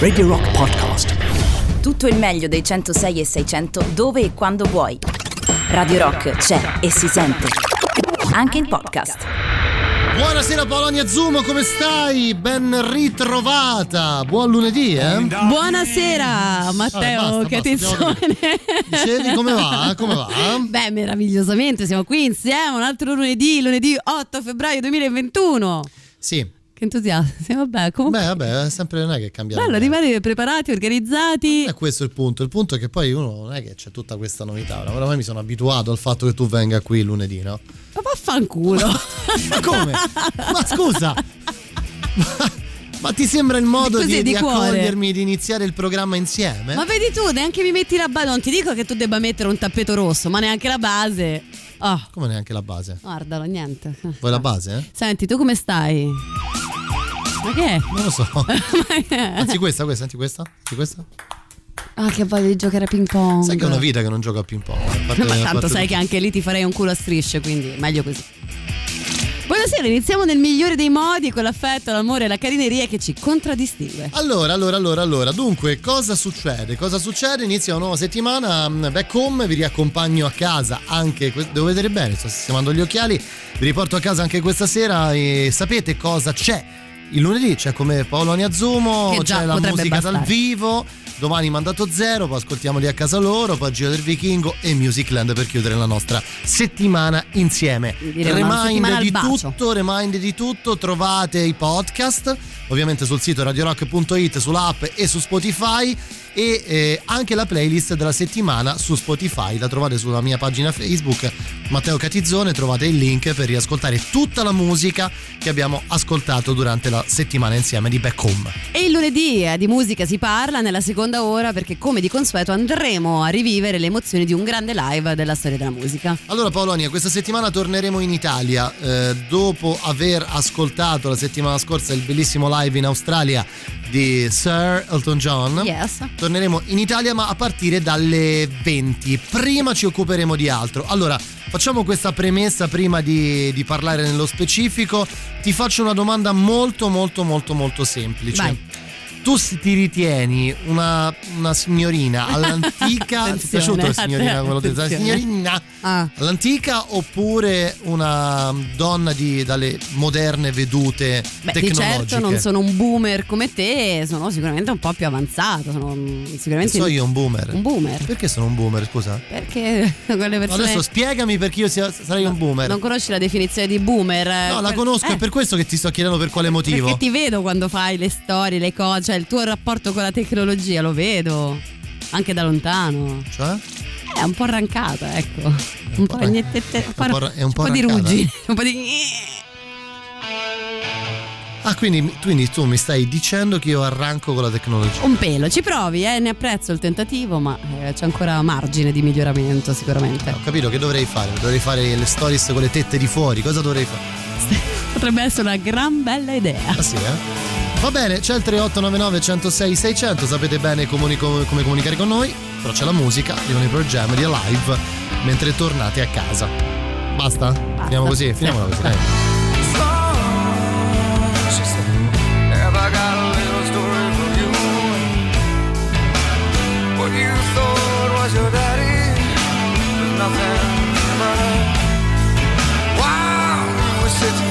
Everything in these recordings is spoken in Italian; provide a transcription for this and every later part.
Radio Rock Podcast. Tutto il meglio dei 106 e 600 dove e quando vuoi. Radio Rock c'è e si sente. Anche in podcast. Buonasera Polonia Zumo, come stai? Ben ritrovata. Buon lunedì, eh? Buonasera Matteo, Vabbè, basta, che attenzione. Dicevi come va? Come va? Beh, meravigliosamente, siamo qui insieme un altro lunedì, lunedì 8 febbraio 2021. Sì. Che entusiasmo, vabbè, comunque Beh, vabbè, è sempre non è che cambia. bello rimanere preparati, organizzati. È questo il punto. Il punto è che poi uno non è che c'è tutta questa novità. Oramai mi sono abituato al fatto che tu venga qui lunedì, no? Ma vaffanculo. Ma come? Ma scusa! Ma, ma ti sembra il modo Così, di, di di accogliermi, di iniziare il programma insieme? Ma vedi tu, neanche mi metti la base, non ti dico che tu debba mettere un tappeto rosso, ma neanche la base. Oh, Come neanche la base? guardalo, niente. Vuoi la base? Eh? Senti, tu come stai? Ma che è? Non lo so. Anzi, questa, questa, senti questa? Senti questa? Ah, che voglia di giocare a ping pong. Sai che è una vita che non gioco a ping pong. a parte- Ma tanto sai che anche lì ti farei un culo a strisce, quindi meglio così. Buonasera, iniziamo nel migliore dei modi con l'affetto, l'amore e la carineria che ci contraddistingue. Allora, allora, allora, allora, dunque, cosa succede? Cosa succede? Inizia una nuova settimana, mm, back home, vi riaccompagno a casa anche, devo vedere bene, sto sistemando gli occhiali, vi riporto a casa anche questa sera e sapete cosa c'è? Il lunedì c'è come Paolo già c'è la musica dal bastare. vivo, domani mandato zero, poi ascoltiamoli a casa loro, poi Giro del Vichingo e Musicland per chiudere la nostra settimana insieme. Direi Remind di tutto, remind di tutto, trovate i podcast ovviamente sul sito radiorock.it, sull'app e su Spotify e eh, anche la playlist della settimana su Spotify, la trovate sulla mia pagina Facebook Matteo Catizzone, trovate il link per riascoltare tutta la musica che abbiamo ascoltato durante la settimana insieme di Back Home. E il lunedì eh, di musica si parla nella seconda ora perché come di consueto andremo a rivivere le emozioni di un grande live della storia della musica. Allora Paolonia, questa settimana torneremo in Italia eh, dopo aver ascoltato la settimana scorsa il bellissimo live in Australia di Sir Elton John. Yes. Torneremo in Italia ma a partire dalle 20. Prima ci occuperemo di altro. Allora, facciamo questa premessa prima di, di parlare nello specifico. Ti faccio una domanda molto molto molto molto semplice. Vai. Tu ti ritieni una, una signorina all'antica? Ti è piaciuto la signorina? quello che- la signorina Ah. all'antica oppure una donna di, dalle moderne vedute Beh, di tecnologiche? certo non sono un boomer come te, sono sicuramente un po' più avanzato, sono sicuramente So io un boomer. un boomer. Perché sono un boomer, scusa? Perché quelle persone Adesso spiegami perché io sia- sarei un boomer. non conosci la definizione di boomer? no, la conosco, eh, è per questo che ti sto chiedendo per quale motivo. Perché ti vedo quando fai le storie, le cose, cioè il tuo rapporto con la tecnologia, lo vedo. Anche da lontano. Cioè? È un po' arrancata, ecco. Un, po', niente- un po', di ruggine, un po' di. Ah, quindi, quindi tu mi stai dicendo che io arranco con la tecnologia. Un pelo, ci provi, eh? ne apprezzo il tentativo, ma eh, c'è ancora margine di miglioramento sicuramente. Ho capito che dovrei fare? Dovrei fare le stories con le tette di fuori. Cosa dovrei fare? Potrebbe essere una gran bella idea. Ah sì, eh? Va bene, c'è il 3899 106 600, sapete bene comuni- come comunicare con noi, però c'è la musica, arrivano i Pearl Jam di Alive mentre tornate a casa. Basta? Finiamo così, finiamola così, dai. She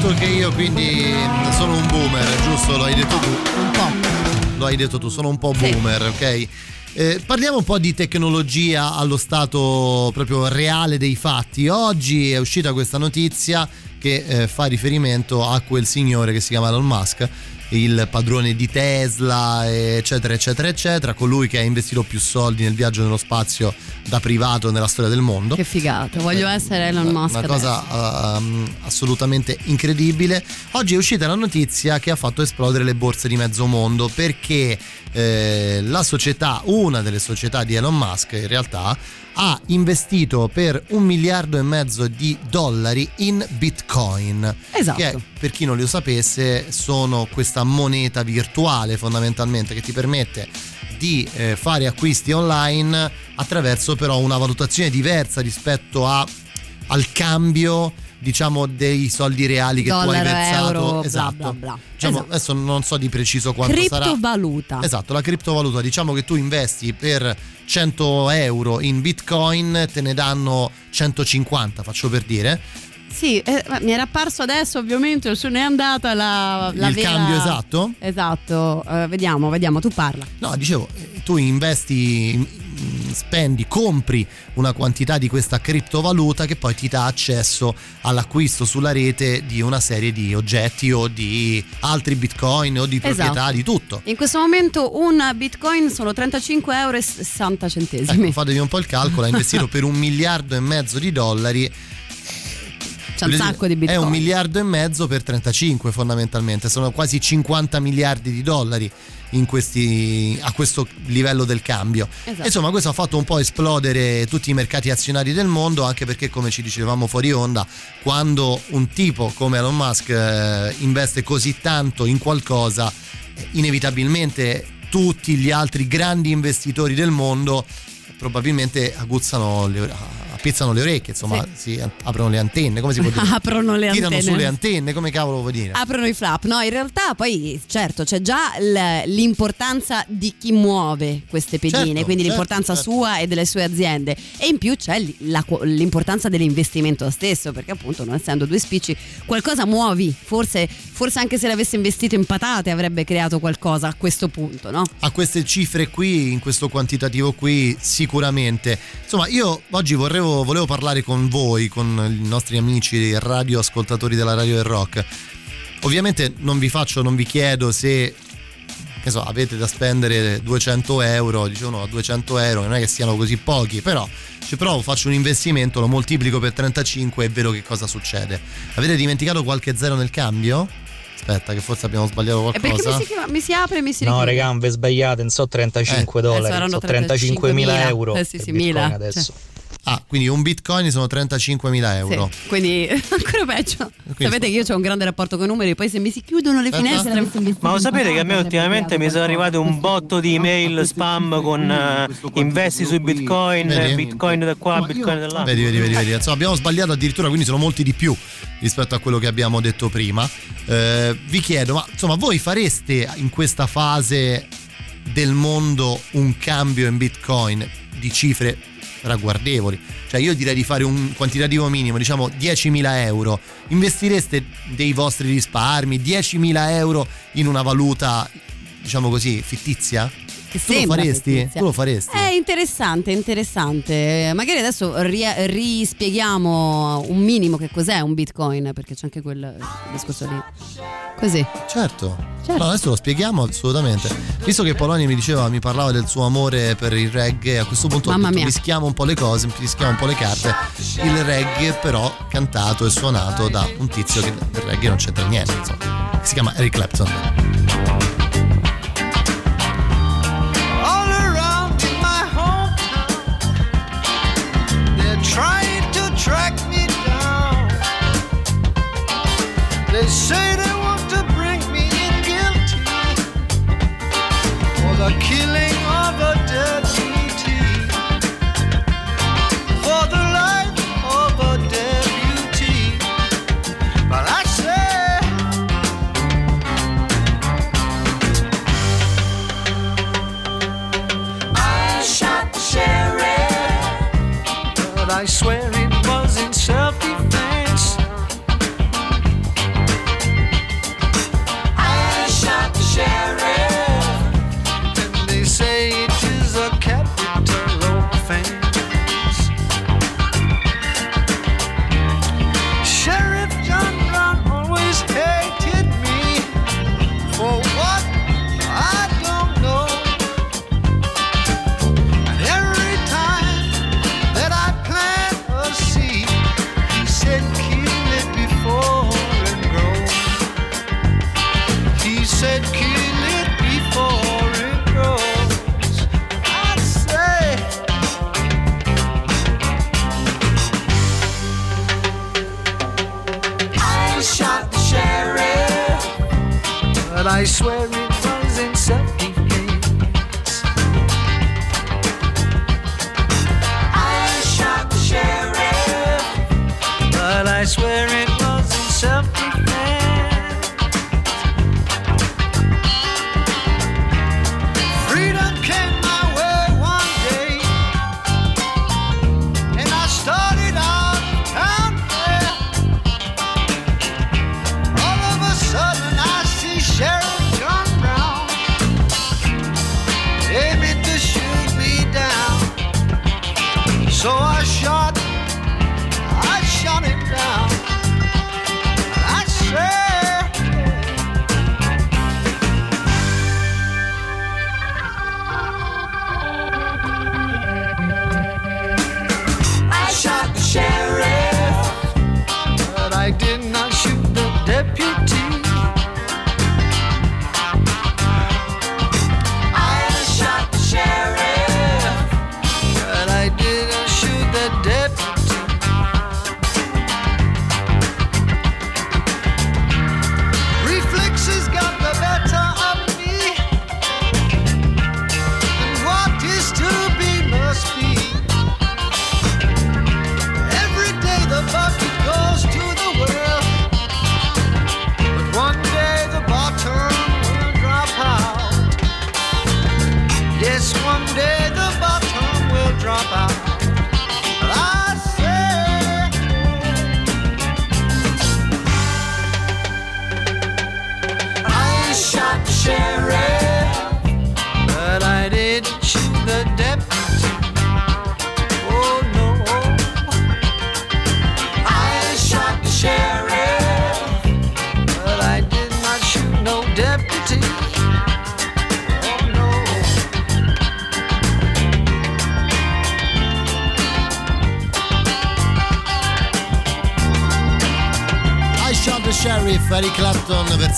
fatto che io quindi sono un boomer, giusto? Lo hai detto tu. Un po'. Lo hai detto tu, sono un po' Sì. boomer, ok? Eh, parliamo un po' di tecnologia allo stato proprio reale dei fatti. Oggi è uscita questa notizia che eh, fa riferimento a quel signore che si chiama Elon Musk, il padrone di Tesla, eccetera, eccetera, eccetera, colui che ha investito più soldi nel viaggio nello spazio da privato nella storia del mondo. Che figata. Voglio essere Elon Musk. Una cosa um, assolutamente incredibile. Oggi è uscita la notizia che ha fatto esplodere le borse di mezzo mondo perché eh, la società, una delle società di Elon Musk in realtà, ha investito per un miliardo e mezzo di dollari in Bitcoin. Esatto. Che per chi non lo sapesse sono questa moneta virtuale fondamentalmente che ti permette di eh, fare acquisti online attraverso però una valutazione diversa rispetto a- al cambio diciamo dei soldi reali che tu hai Dollaro, versato euro, bla, esatto bla, bla. Diciamo, Esatto. adesso non so di preciso quanto sarà Criptovaluta. Esatto, la criptovaluta, diciamo che tu investi per 100 euro in bitcoin, te ne danno 150, faccio per dire. Sì, eh, mi era apparso adesso ovviamente, se ne è andata la, la Il vera- cambio esatto? Esatto, Eh, vediamo, vediamo, tu parla. No, dicevo, eh, tu investi, spendi, compri una quantità di questa criptovaluta che poi ti dà accesso all'acquisto sulla rete di una serie di oggetti o di altri bitcoin o di proprietà, Esatto. di tutto. In questo momento un bitcoin sono 35 euro e 60 centesimi. Ecco, fatevi un po' il calcolo, ha investito per un miliardo e mezzo di dollari C'è un sacco di bitcoin. È un miliardo e mezzo per 35 fondamentalmente, sono quasi 50 miliardi di dollari in questi, a questo livello del cambio. Esatto. Insomma, questo ha fatto un po' esplodere tutti i mercati azionari del mondo, anche perché come ci dicevamo fuori onda, quando un tipo come Elon Musk eh, investe così tanto in qualcosa, inevitabilmente tutti gli altri grandi investitori del mondo probabilmente aguzzano le, appizzano le orecchie, insomma, si aprono le antenne, come si può dire? Aprono le Tirano antenne. sulle antenne, come cavolo vuoi dire? Aprono i flap, no, in realtà poi certo c'è già l'importanza di chi muove queste pedine, Certo, quindi certo, l'importanza certo. sua e delle sue aziende e in più c'è la l'importanza dell'investimento stesso, perché appunto non essendo due spicci qualcosa muovi, forse, forse anche se l'avesse investito in patate avrebbe creato qualcosa a questo punto, no? a queste cifre qui, in questo quantitativo qui, sicuramente. Insomma, io oggi vorrevo, volevo parlare con voi, con i nostri amici radioascoltatori della Radio del Rock. Ovviamente non vi faccio, non vi chiedo se che so, avete da spendere 200 euro, dicevo no, 200 euro non è che siano così pochi, però ci provo, faccio un investimento, lo moltiplico per 35 e vedo che cosa succede. Avete dimenticato qualche zero nel cambio? Aspetta, che forse abbiamo sbagliato E perché qualcosa. mi si, chiama- mi si apre e mi si No, richiude. raga, vi sbagliate, non so 35 Eh, dollari, erano so 35 mila euro. Eh sì, sì, mila. adesso. Ah, quindi un bitcoin sono 35.000 euro. Sì, quindi ancora peggio. Quindi- Sapete che io ho un grande rapporto con i numeri, poi se mi si chiudono le Aspetta. finestre. Ma lo sapete che a me ultimamente mi sono arrivate un botto di email spam con eh, investi su bitcoin, Vedi? bitcoin da qua, bitcoin da là. Vedi, vedi, vedi, vedi. Insomma, abbiamo sbagliato addirittura, quindi sono molti di più rispetto a quello che abbiamo detto prima. Eh, vi chiedo, ma insomma, voi fareste in questa fase del mondo un cambio in bitcoin di cifre ragguardevoli? Cioè, io direi di fare un quantitativo minimo, diciamo 10.000 euro. Investireste dei vostri risparmi 10.000 euro in una valuta, diciamo così, fittizia? Che Tu lo faresti? Tu lo faresti? È interessante, interessante. Magari adesso ri- rispieghiamo un minimo che cos'è un bitcoin, perché c'è anche quel discorso lì. Così. Certo. Certo. No, adesso lo spieghiamo assolutamente. Visto che Polonia mi diceva, mi parlava del suo amore per il reggae, a questo punto Mamma mia. mischiamo un po' le cose, mischiamo un po' le carte. Il reggae però cantato e suonato da un tizio che del reggae non c'entra niente, insomma. Si chiama Eric Clapton. shade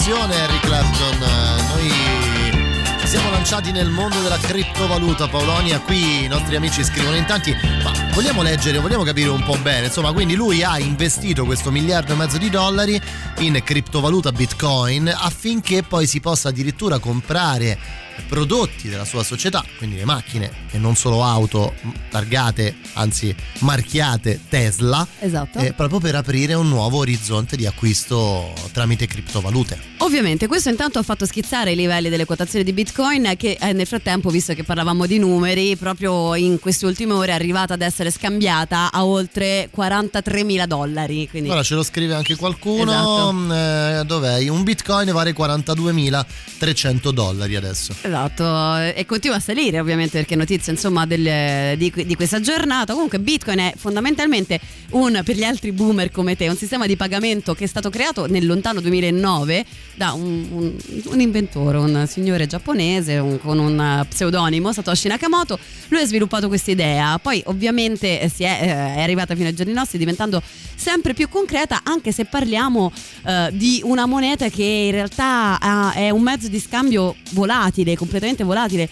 Versione Eric Clapton. Noi ci siamo lanciati nel mondo della criptovaluta, Paolonia. Qui i nostri amici scrivono in tanti, ma vogliamo leggere, vogliamo capire un po' bene. Insomma, quindi lui ha investito questo miliardo e mezzo di dollari in criptovaluta Bitcoin affinché poi si possa addirittura comprare prodotti della sua società, quindi le macchine e non solo auto targate, anzi marchiate Tesla, Esatto. eh, proprio per aprire un nuovo orizzonte di acquisto tramite criptovalute. Ovviamente questo intanto ha fatto schizzare i livelli delle quotazioni di Bitcoin che eh, nel frattempo, visto che parlavamo di numeri, proprio in queste ultime ore è arrivata ad essere scambiata a oltre 43 mila dollari. Quindi Ora ce lo scrive anche qualcuno, Esatto. mm, eh, dov'è? Un bitcoin vale 42.300 dollari adesso. Esatto, e continua a salire ovviamente perché notizie insomma del- di, di questa giornata. Comunque Bitcoin è fondamentalmente un, per gli altri boomer come te, un sistema di pagamento che è stato creato nel lontano 2009 da un, un- un inventore, un signore giapponese un- con un pseudonimo, Satoshi Nakamoto. Lui ha sviluppato questa idea, poi ovviamente eh, si è, eh, è arrivata fino ai giorni nostri diventando sempre più concreta anche se parliamo eh, di una moneta che in realtà ha- è un mezzo di scambio volatile, completamente volatile.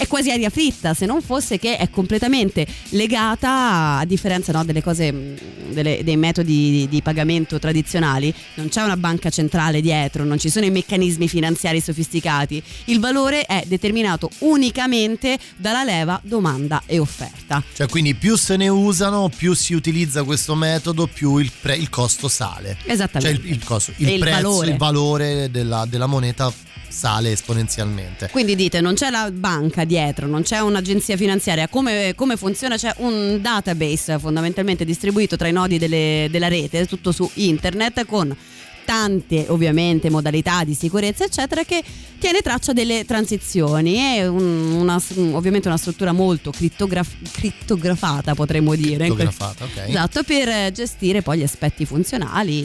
È quasi aria fritta, se non fosse che è completamente legata, a differenza no, delle cose, delle- dei metodi di, di pagamento tradizionali, non c'è una banca centrale dietro, non ci sono i meccanismi finanziari sofisticati. Il valore è determinato unicamente dalla leva domanda e offerta. Cioè, quindi più se ne usano, più si utilizza questo metodo, più il, pre- il costo sale. Cioè Esattamente. il, il costo, il il prezzo, valore. il valore della, della moneta sale esponenzialmente. Quindi dite, non c'è la banca dietro, non c'è un'agenzia finanziaria, come, come funziona? C'è un database fondamentalmente distribuito tra i nodi delle- della rete, tutto su internet con tante ovviamente modalità di sicurezza eccetera che tiene traccia delle transizioni è un- una- ovviamente una struttura molto crittograf- crittografata potremmo dire Crittografata, ok. esatto per gestire poi gli aspetti funzionali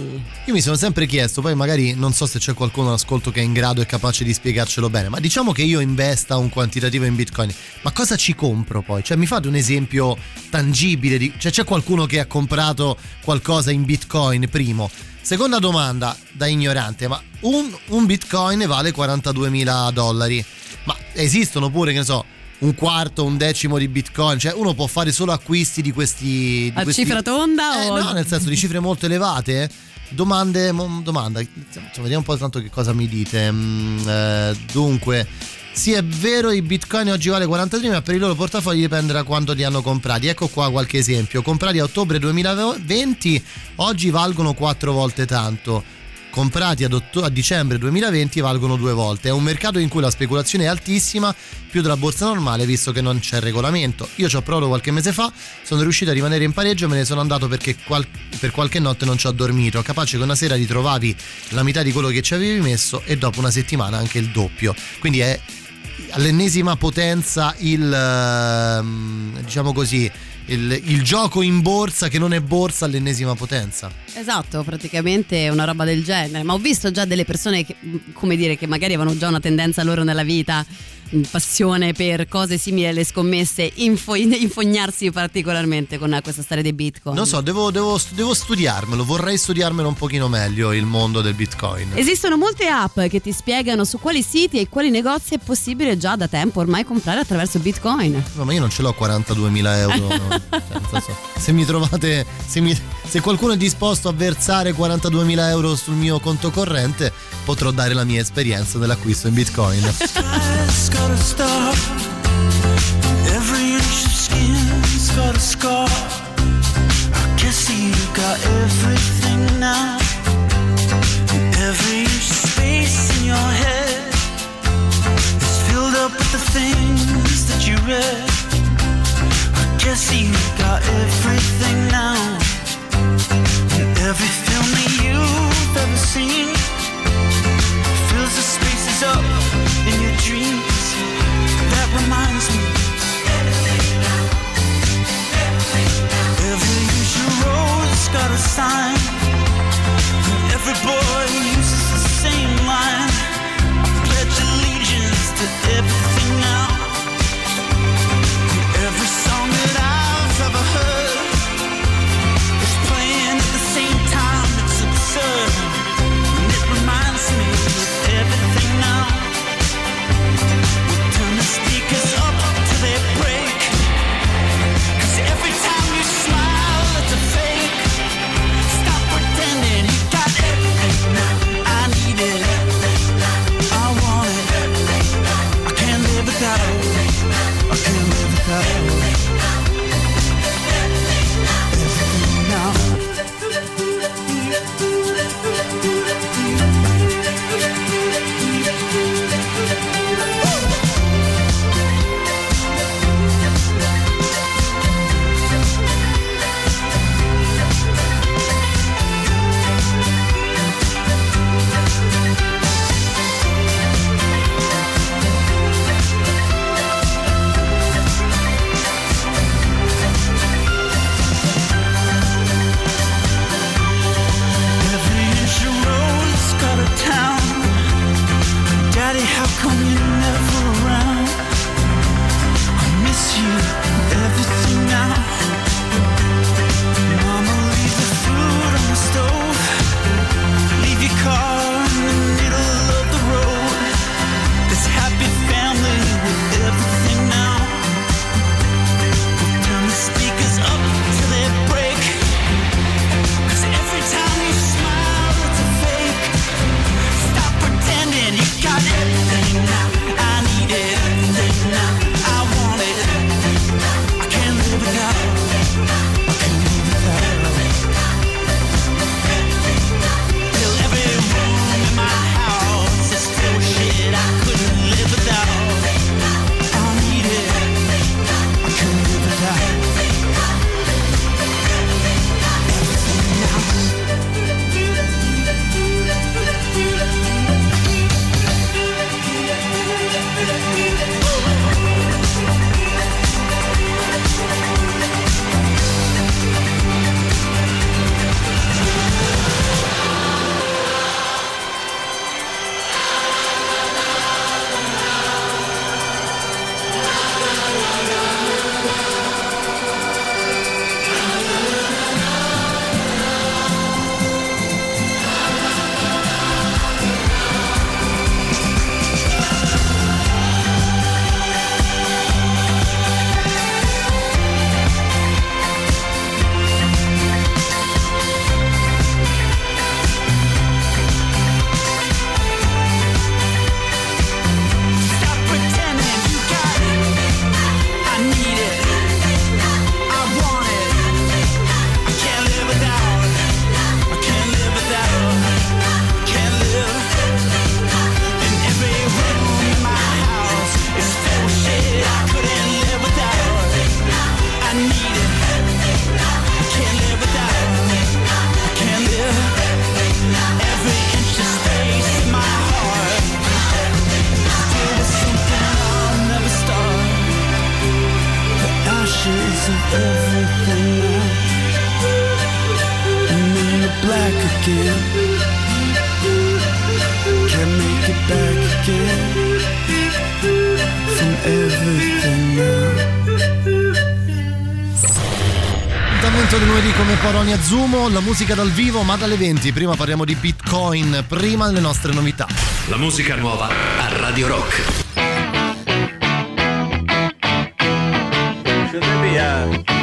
Io mi sono sempre chiesto, poi magari non so se c'è qualcuno all'ascolto che è in grado e capace di spiegarcelo bene, ma diciamo che io investa un quantitativo in bitcoin, ma cosa ci compro poi? Cioè mi fate un esempio tangibile, di, cioè c'è qualcuno che ha comprato qualcosa in bitcoin primo? Seconda domanda da ignorante, ma un, un bitcoin vale 42 mila dollari, ma esistono pure, che ne so, un quarto, un decimo di bitcoin, cioè uno può fare solo acquisti di questi... Di a questi- cifra tonda eh, o no, nel senso di cifre molto elevate. domande, domanda, insomma, vediamo un po' tanto che cosa mi dite. Mm, eh, dunque, sì, è vero, i bitcoin oggi vale 43, ma per i loro portafogli dipende da quando li hanno comprati. Ecco qua qualche esempio. Comprati a ottobre 2020, oggi valgono 4 volte tanto. Comprati otto- a dicembre 2020 valgono due volte. È un mercato in cui la speculazione è altissima, più della borsa normale, visto che non c'è regolamento. Io ci ho provato qualche mese fa, sono riuscito a rimanere in pareggio me ne sono andato perché qual- per qualche notte non ci ho dormito. Capace che una sera ritrovavi la metà di quello che ci avevi messo e dopo una settimana anche il doppio. Quindi è all'ennesima potenza il ehm, diciamo così il, il, gioco in borsa che non è borsa all'ennesima potenza. Esatto, praticamente una roba del genere. Ma ho visto già delle persone che, come dire, che magari avevano già una tendenza loro nella vita passione per cose simili alle scommesse info, infognarsi particolarmente con questa storia dei bitcoin? Non so, devo, devo, devo, studiarmelo, vorrei studiarmelo un pochino meglio il mondo del bitcoin. Esistono molte app che ti spiegano su quali siti e quali negozi è possibile già da tempo ormai comprare attraverso bitcoin. No, ma io non ce l'ho 42.000 euro. no. cioè, so, se mi trovate, se, mi, se qualcuno è disposto a versare 42.000 euro sul mio conto corrente, potrò dare la mia esperienza dell'acquisto in bitcoin. Every space in your head is filled up with the things that you read. I guess you got everything now. Every film that you've ever seen fills the spaces up in your dreams That reminds me. Every usual road's got a again. Zumo, la musica dal vivo ma dalle 20. Prima parliamo di Bitcoin, prima delle nostre novità. La musica nuova a Radio Rock. Should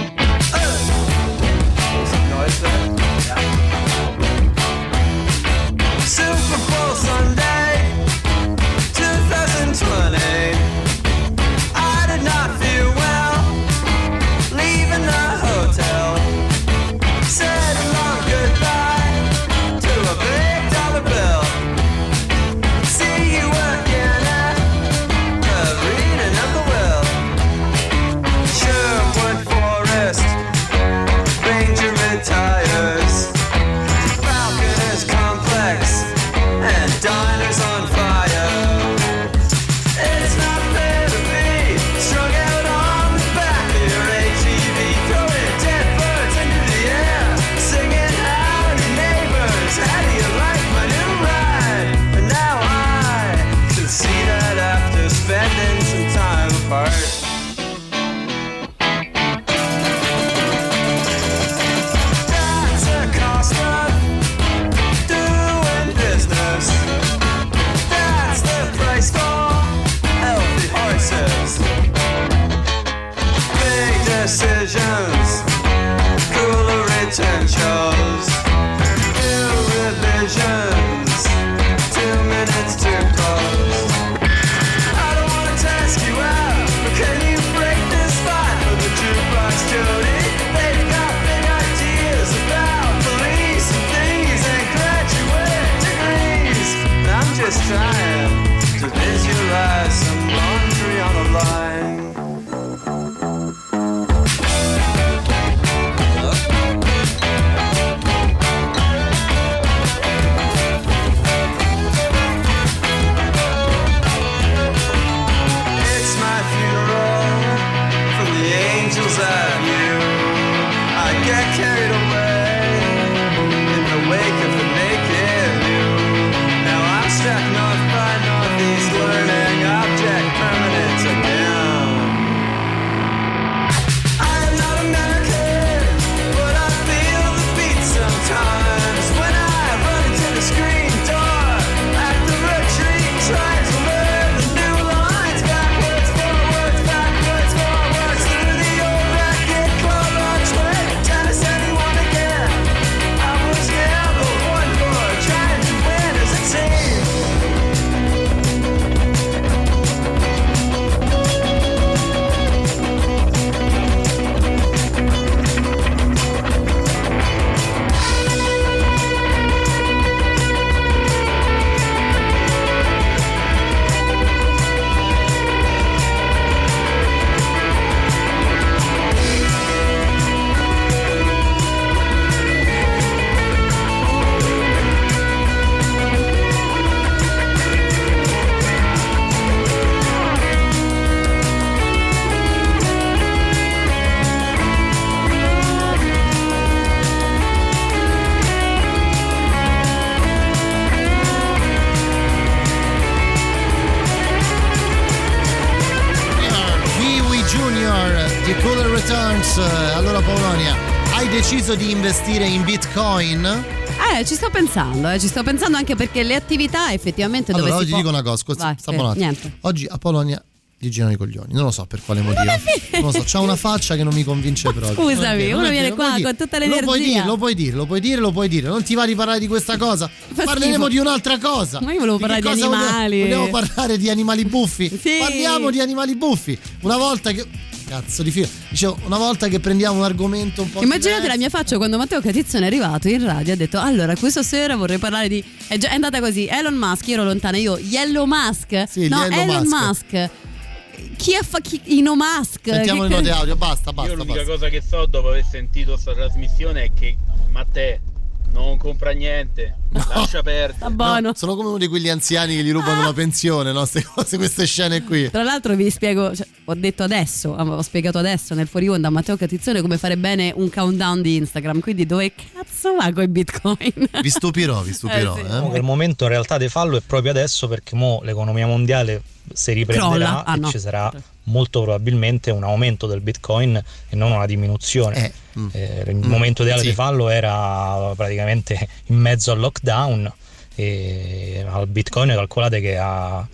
Allora Polonia, hai deciso di investire in Bitcoin? Eh, ci sto pensando, eh, ci sto pensando anche perché le attività effettivamente Allora, dove oggi si dico può... una cosa, scusa, Vai. Oggi a Polonia gli girano i coglioni, non lo so per quale motivo. Non lo so, c'ha una faccia che non mi convince proprio. Scusami, vero, uno viene vero, qua con tutta Lo puoi l'energia. dire, lo puoi dire, lo puoi dire, lo puoi dire. Non ti va di parlare di questa cosa. Fa Parleremo schifo. di un'altra cosa. Ma io volevo che parlare di animali. Vogliamo parlare di animali buffi. Sì. Parliamo di animali buffi. Una volta che cazzo di filo. Dicevo, una volta che prendiamo un argomento un po' Immaginate diverso- la mia faccia quando Matteo Catizzone è arrivato in radio e ha detto allora questa sera vorrei parlare di è, già, è andata così Elon Musk io ero lontana io Yellow Musk Sì, no Yellow Elon Musk. Musk chi è fa chi, Ino Musk Sentiamo Che- le note audio, basta, Io basta, l'unica basta. cosa che so dopo aver sentito sta trasmissione è che Matteo non compra niente, lascia perdere. No, sono come uno di quegli anziani che gli rubano la pensione, no? Queste cose, queste scene qui. Tra l'altro vi spiego, cioè, ho detto adesso, ho spiegato adesso nel fuori onda a Matteo Catizzone come fare bene un countdown di Instagram, quindi dove cazzo va con i bitcoin? Vi stupirò, vi stupirò. Eh, sì. eh. Il momento in realtà di fallo è proprio adesso perché mo l'economia mondiale si riprenderà Crolla. Ah, e no. ci sarà molto probabilmente un aumento del bitcoin e non una diminuzione. Eh, mm. Eh, il Mm, momento ideale sì. di fallo era praticamente in mezzo al lockdown e al bitcoin calcolate che ha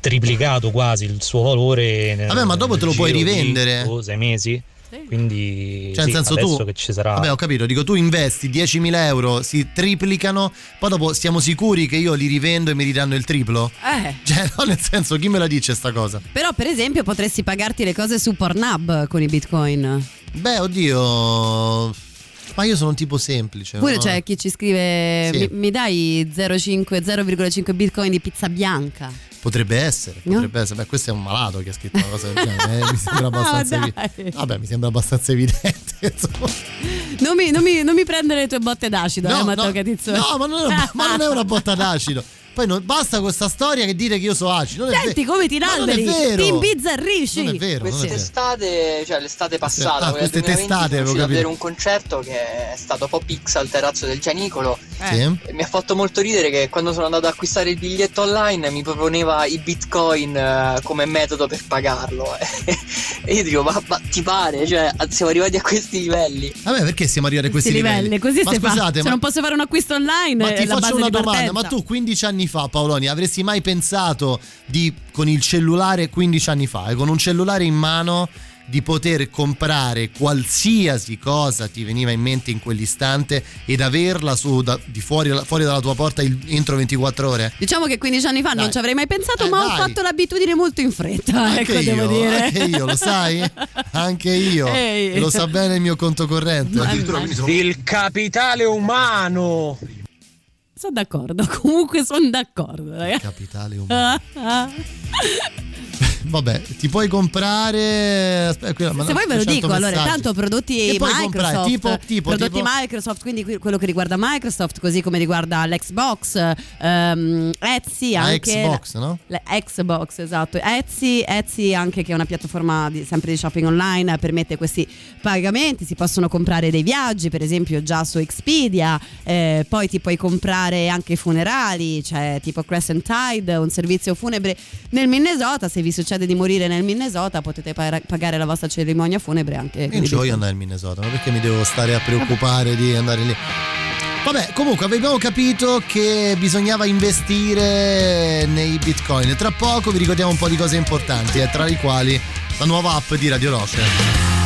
triplicato quasi il suo valore nel, Vabbè, ma dopo te lo puoi di, rivendere. oh, sei mesi quindi Cioè, nel sì, senso adesso tu. che ci sarà Vabbè, ho capito. Dico, tu investi 10.000 euro, si triplicano, poi dopo stiamo sicuri che io li rivendo e mi ridanno il triplo? Eh, Cioè, no, nel senso, chi me la dice sta cosa? però per esempio potresti pagarti le cose su Pornhub con i bitcoin. Beh, oddio. Ma io sono un tipo semplice. Oppure no? c'è chi ci scrive Sì. mi, mi dai 0,5 0,5 bitcoin di pizza bianca. Potrebbe essere, No? potrebbe essere. Beh, questo è un malato che ha scritto una cosa del genere. eh, Mi sembra abbastanza Ah, evidente. Vabbè, mi sembra abbastanza evidente. Non mi, non mi- non mi prendere le tue botte d'acido, eh, Matteo no, Catizzone. no, ma non, è una, ma non è una botta d'acido. Poi non, basta con sta storia che dire che io so acido. Non Senti come ti Ma non è inalberi, vero. ti imbizzarrisci. Non è vero. Quest'estate, cioè l'estate passata, ah, quella del queste 2020, testate, sono a capito. vedere un concerto che è stato Pop X al terrazzo del Gianicolo. Sì. E mi ha fatto molto ridere che quando sono andato ad acquistare il biglietto online mi proponeva i bitcoin eh, come metodo per pagarlo. e io dico, ma, ma ti pare? Cioè, siamo arrivati a questi livelli. Vabbè, perché siamo arrivati a questi, Questi livelli, così ma si fa. scusate, Se ma, non posso fare un acquisto online, ma ti faccio una domanda. partenza. Ma tu 15 anni fa, Paoloni, avresti mai pensato di con il cellulare 15 anni fa, e con un cellulare in mano di poter comprare qualsiasi cosa ti veniva in mente in quell'istante ed averla su da- di fuori, fuori dalla tua porta il- entro 24 ore? Diciamo che 15 anni fa non Dai. ci avrei mai pensato, Eh, ma ho dai. fatto l'abitudine molto in fretta. Anche ecco, io, devo dire. anche io, lo sai? Anche io. Ehi. Lo sa bene il mio conto corrente. Il capitale umano. Sono d'accordo, comunque sono d'accordo. ragazzi. Capitale umano. Vabbè, ti puoi comprare. Aspetta, Se no, vuoi ve lo 100 dico, allora messaggi. intanto prodotti Che puoi Microsoft, comprare? Tipo, tipo, prodotti tipo? Microsoft, quindi qui- quello che riguarda Microsoft, così come riguarda l'Xbox, ehm, Etsy La anche Xbox, no? la Xbox, esatto. Etsy, Etsy anche che è una piattaforma di- sempre di shopping online, permette questi pagamenti, si possono comprare dei viaggi, per esempio già su Expedia, eh, poi ti puoi comprare anche funerali, cioè tipo Crescent Tide, un servizio funebre nel Minnesota, se vi succede di morire nel Minnesota potete pa- pagare la vostra cerimonia funebre anche. Io con non ci voglio andare in Minnesota, ma perché mi devo stare a preoccupare di andare lì? Vabbè, comunque abbiamo capito che bisognava investire nei bitcoin. Tra poco vi ricordiamo un po' di cose importanti, eh, tra le quali la nuova app di Radio Rock.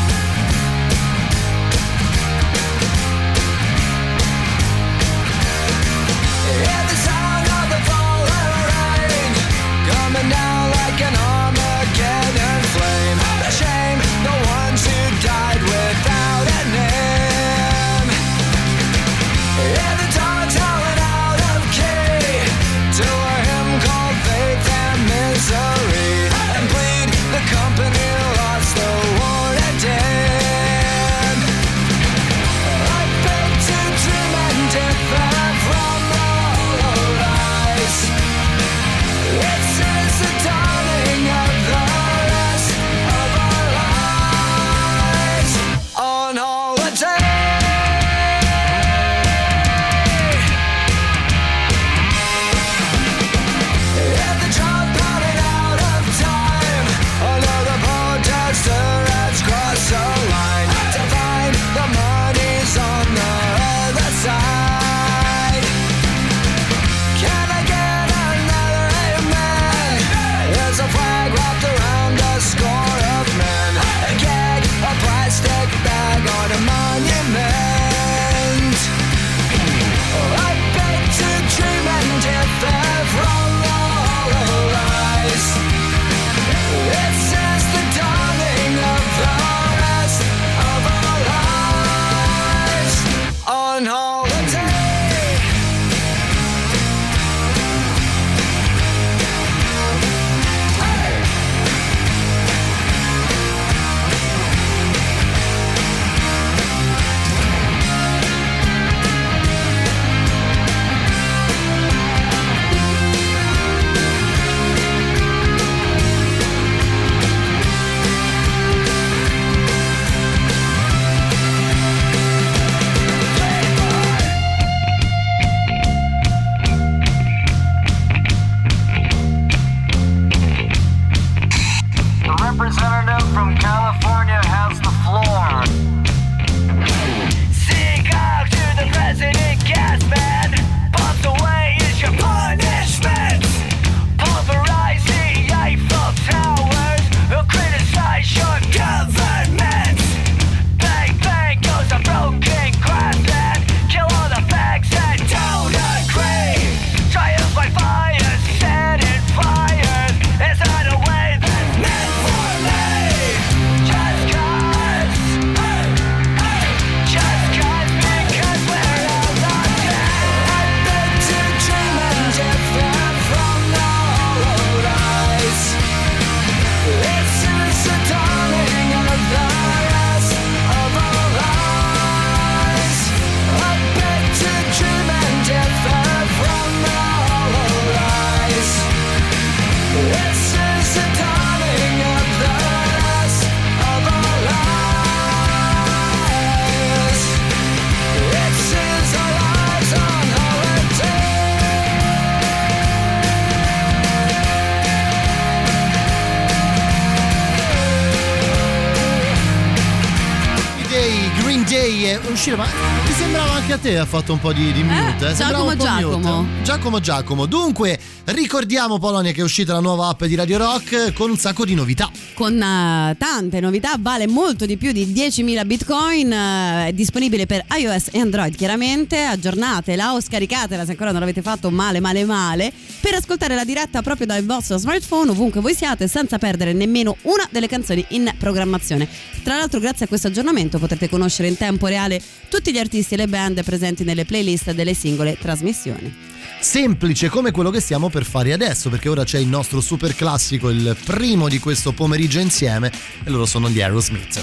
Ha fatto un po' di, di mute? Eh? Sembrava un po' Giacomo. mute. Giacomo Giacomo. Dunque, ricordiamo Polonia che è uscita la nuova app di Radio Rock con un sacco di novità. Con eh, tante novità, vale molto di più di 10.000 bitcoin, eh, è disponibile per iOS e Android chiaramente, aggiornatela o scaricatela se ancora non l'avete fatto male male male, per ascoltare la diretta proprio dal vostro smartphone ovunque voi siate senza perdere nemmeno una delle canzoni in programmazione. Tra l'altro grazie a questo aggiornamento potrete conoscere in tempo reale tutti gli artisti e le band presenti nelle playlist delle singole trasmissioni. Semplice come quello che stiamo per fare adesso, perché ora c'è il nostro super classico, il primo di questo pomeriggio insieme, e loro sono gli Aerosmith.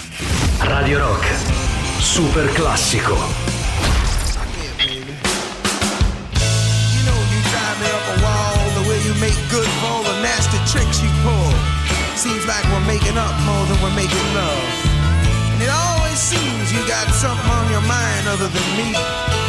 Radio Rock. Super classico. You know you drive me up a wall the way you make good for all the nasty tricks you pull. Seems like we're making up more than we're making love. And it always seems you got something on your mind other than me.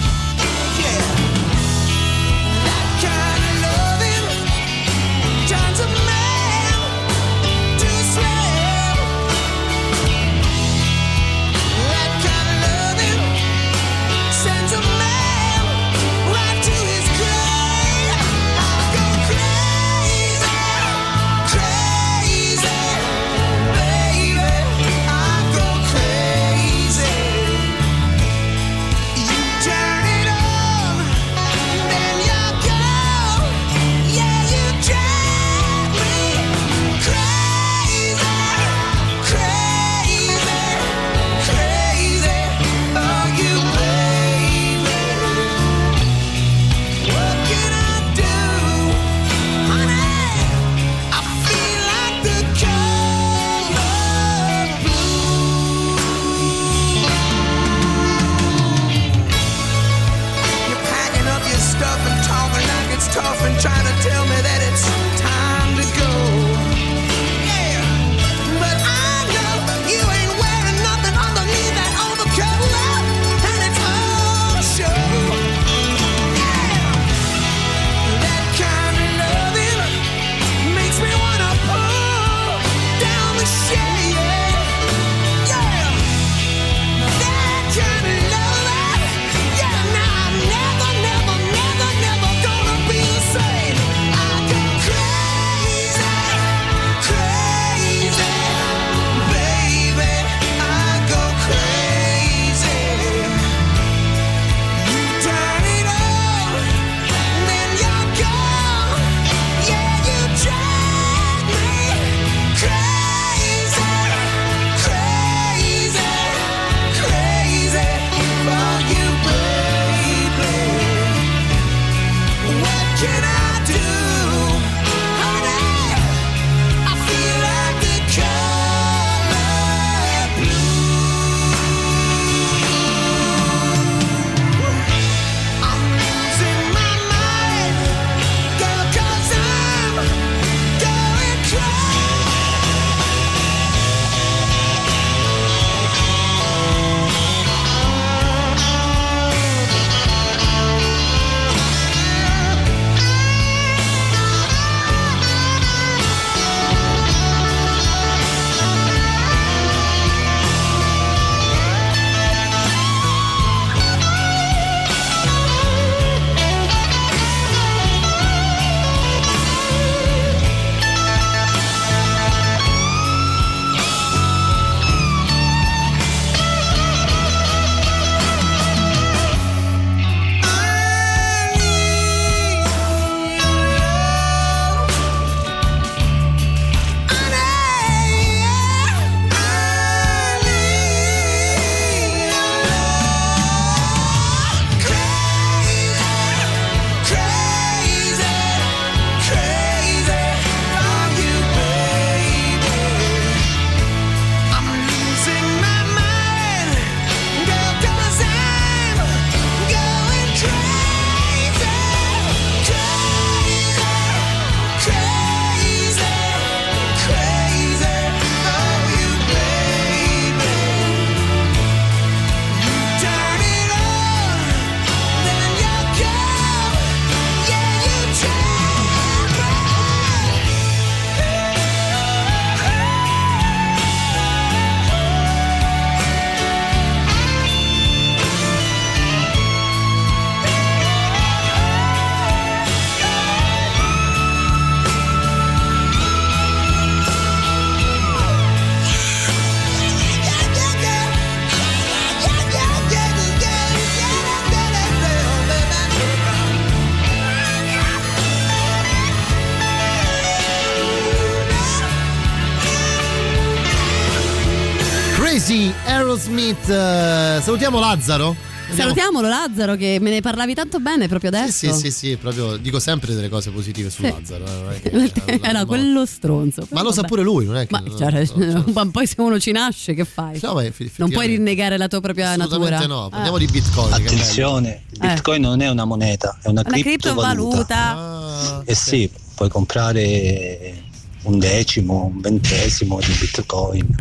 Aerosmith. Eh, salutiamo Lazzaro. Salutiamolo Lazzaro che me ne parlavi tanto bene proprio adesso. Sì, sì, sì, proprio dico sempre delle cose positive su Sì. Lazzaro. eh, è che- Era quello stronzo. Ma lo sa pure lui, non è che. Ma cioè, ma poi se uno ci nasce, che fai? No, ma non puoi rinnegare la tua propria natura. no, Eh. parliamo di Bitcoin. Attenzione, il Bitcoin non è una moneta, è una, Una criptovaluta. Ah, Eh sì, puoi comprare un decimo, un ventesimo di Bitcoin.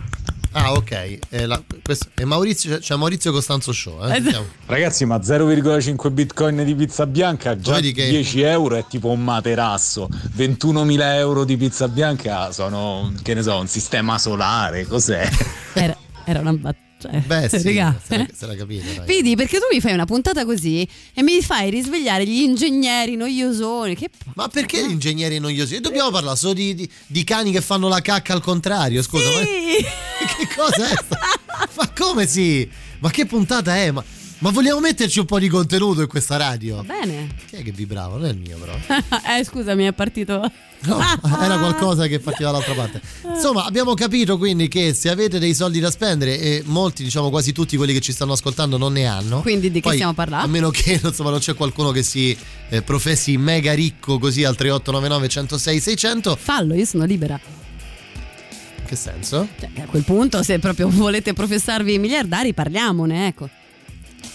Ah, ok. Eh, la- questo è Maurizio, c'è Maurizio Costanzo Show. Eh? Sentiamo. Ragazzi, ma 0,5 bitcoin di pizza bianca, già Vedi che- 10 euro è tipo un materasso. 21.000 euro di pizza bianca sono, che ne so, un sistema solare. Cos'è? Era, era una battuta. Beh, sì, se la, se la capite. dai. Vedi, perché tu mi fai una puntata così e mi fai risvegliare gli ingegneri noiosoni. Che Ma perché gli ingegneri noiosi? E dobbiamo parlare solo di, di- di cani che fanno la cacca al contrario. Scusa, ma che cosa è? Ma come sì? Ma che puntata è? Ma, ma vogliamo metterci un po' di contenuto in questa radio? Bene. Chi è che vibrava? Non è il mio, però. eh, scusami, è partito. No, era qualcosa che partiva dall'altra parte. Insomma, abbiamo capito quindi che se avete dei soldi da spendere e molti, diciamo quasi tutti quelli che ci stanno ascoltando non ne hanno. Quindi di che Poi, stiamo parlando? A meno che insomma, non c'è qualcuno che si eh, professi mega ricco così al 3899 106 600. Fallo, io sono libera. In che senso? Cioè, a quel punto, se proprio volete professarvi miliardari, parliamone, ecco.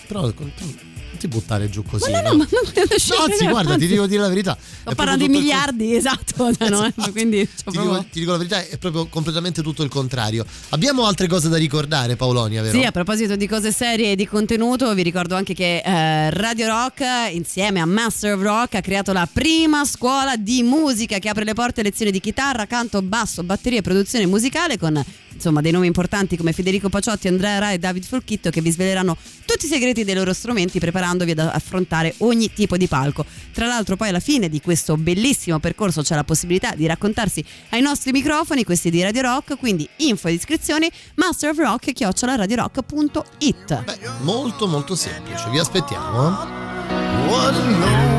Però tu- ti buttare giù così. Ma no, no? no, ma No, anzi, guarda, ti devo dire la verità. Sto È parlando di tutto il miliardi, esatto, cioè, no? quindi c'ho Ti proprio- dico, ti dico la verità, è proprio completamente tutto il contrario. Abbiamo altre cose da ricordare, Paolonia, vero? Sì, a proposito di cose serie e di contenuto, vi ricordo anche che eh, Radio Rock, insieme a Master of Rock, ha creato la prima scuola di musica che apre le porte a lezioni di chitarra, canto, basso, batteria e produzione musicale con insomma dei nomi importanti come Federico Paciotti, Andrea Ra e David Folchitto che vi sveleranno tutti i segreti dei loro strumenti preparandovi ad affrontare ogni tipo di palco. Tra l'altro poi alla fine di questo bellissimo percorso c'è la possibilità di raccontarsi ai nostri microfoni, questi di Radio Rock, quindi info ed iscrizioni masterofrock.it Molto molto semplice, vi aspettiamo. eh. was an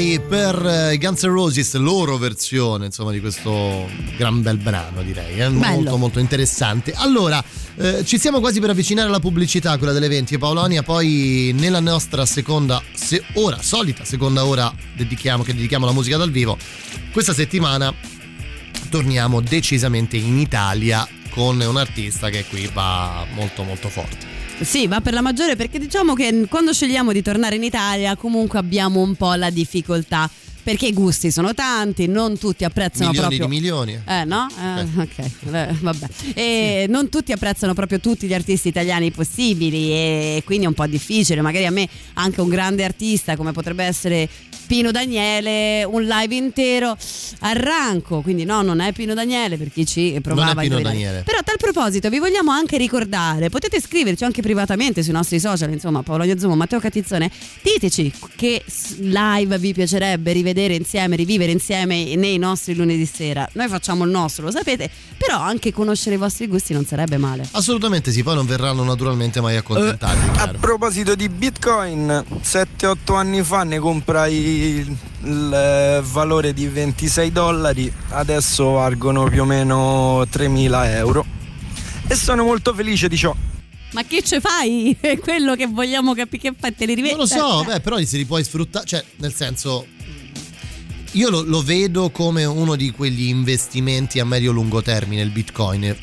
Die per eh, Guns N' Roses, loro versione insomma di questo gran bel brano direi, è molto molto interessante. Allora, eh, ci siamo quasi per avvicinare alla pubblicità, quella delle 20 Paolonia, poi nella nostra seconda se- ora, solita seconda ora dedichiamo, che dedichiamo alla musica dal vivo, questa settimana torniamo decisamente in Italia con un artista che qui va molto molto forte. Sì, va per la maggiore perché diciamo che quando scegliamo di tornare in Italia comunque abbiamo un po' la difficoltà. Perché i gusti sono tanti, non tutti apprezzano Milioni proprio. di milioni. Eh no? Eh, ok, Eh, vabbè. E non tutti apprezzano proprio tutti gli artisti italiani possibili e quindi è un po' difficile. Magari a me anche un grande artista come potrebbe essere Pino Daniele, un live intero arranco. Quindi no, non è Pino Daniele per chi ci provava Non è a Pino indovinare. Daniele. Però a tal proposito vi vogliamo anche ricordare, potete scriverci anche privatamente sui nostri social, insomma Paolo Zumo, Matteo Catizzone, diteci che live vi piacerebbe rivedere insieme, rivivere insieme nei nostri lunedì sera. Noi facciamo il nostro, lo sapete, però anche conoscere i vostri gusti non sarebbe male. Assolutamente sì, poi non verranno naturalmente mai accontentati. A chiaro. proposito di Bitcoin, 7-8 anni fa ne comprai il, il, eh, valore di 26 dollari, adesso valgono più o meno 3.000 euro. E sono molto felice di ciò. Ma che ce fai? È quello che vogliamo capire che fai, te li rivendi? Non lo so, beh, però se li puoi sfruttare, cioè, nel senso, io lo, lo vedo come uno di quegli investimenti a medio-lungo termine, il bitcoin.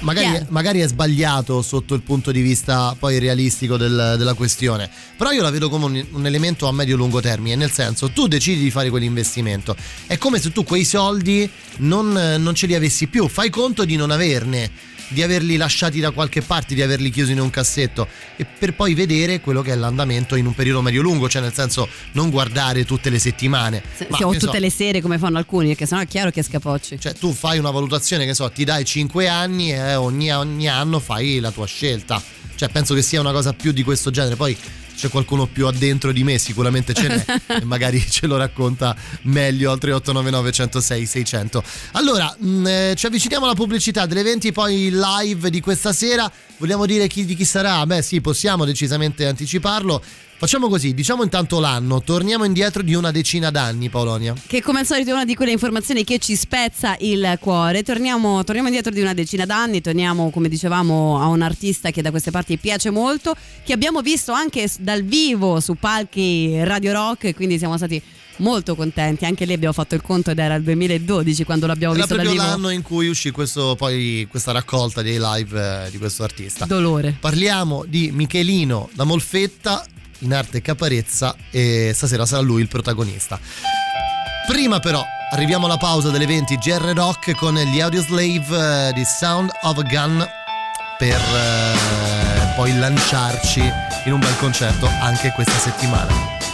Magari, Chiaro. magari è sbagliato sotto il punto di vista poi realistico del- della questione, però io la vedo come un, un elemento a medio-lungo termine, nel senso tu decidi di fare quell'investimento, è come se tu quei soldi non, non ce li avessi più, fai conto di non averne, di averli lasciati da qualche parte, di averli chiusi in un cassetto e per poi vedere quello che è l'andamento in un periodo medio-lungo, cioè nel senso non guardare tutte le settimane. Se- Ma, o che so, tutte le sere come fanno alcuni, perché sennò è chiaro che scapocci. cioè tu fai una valutazione che so, ti dai 5 anni e ogni, ogni anno fai la tua scelta. Cioè penso che sia una cosa più di questo genere. Poi c'è qualcuno più addentro di me, sicuramente ce n'è e magari ce lo racconta meglio al 3899 106 600. Allora, mh, eh, ci avviciniamo alla pubblicità delle 20 poi live di questa sera. Vogliamo dire chi, di chi sarà? Beh sì, possiamo decisamente anticiparlo. Facciamo così, diciamo intanto l'anno, torniamo indietro di una decina d'anni, Paolonia. Che come al solito è una di quelle informazioni che ci spezza il cuore. Torniamo, torniamo indietro di una decina d'anni, torniamo come dicevamo a un artista che da queste parti piace molto, che abbiamo visto anche dal vivo su palchi Radio Rock, quindi siamo stati molto contenti. Anche lì abbiamo fatto il conto ed era il 2012 quando l'abbiamo Era visto dal proprio vivo. l'anno in cui uscì questo, poi, questa raccolta dei live eh, di questo artista. Dolore. Parliamo di Michelino da Molfetta in arte caparezza e stasera sarà lui il protagonista. Prima però arriviamo alla pausa delle 20 GR Rock con gli Audioslave eh, di Sound of a Gun per eh, poi lanciarci in un bel concerto anche questa settimana.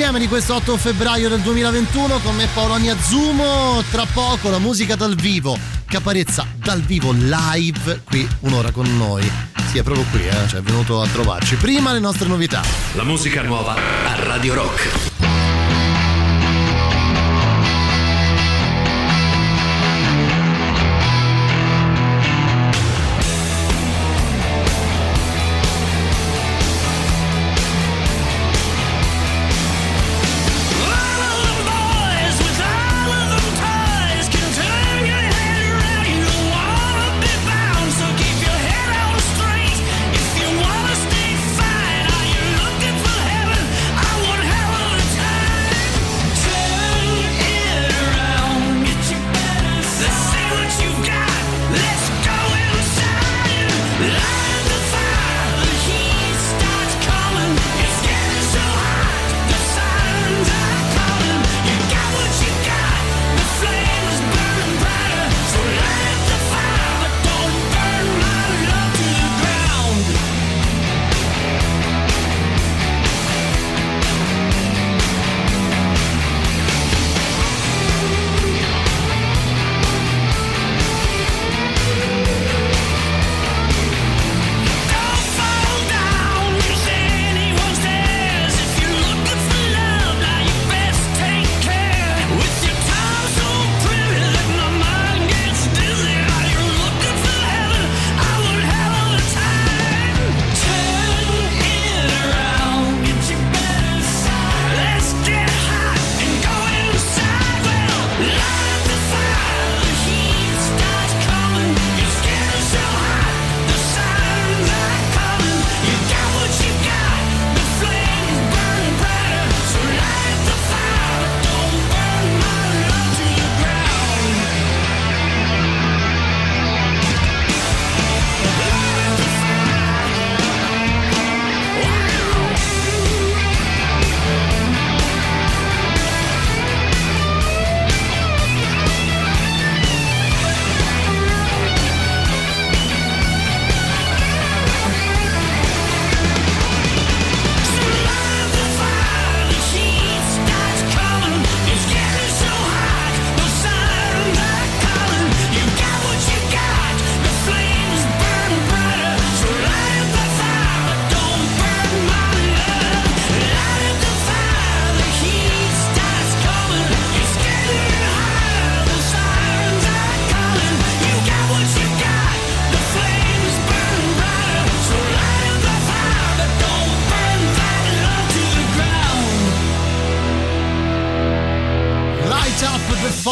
Insieme di questo 8 febbraio del 2021 con me Paolo Agnazumo. Tra poco la musica dal vivo. Caparezza dal vivo live qui un'ora con noi. Sì, è proprio qui, eh? cioè è venuto a trovarci. Prima le nostre novità. La musica nuova a Radio Rock.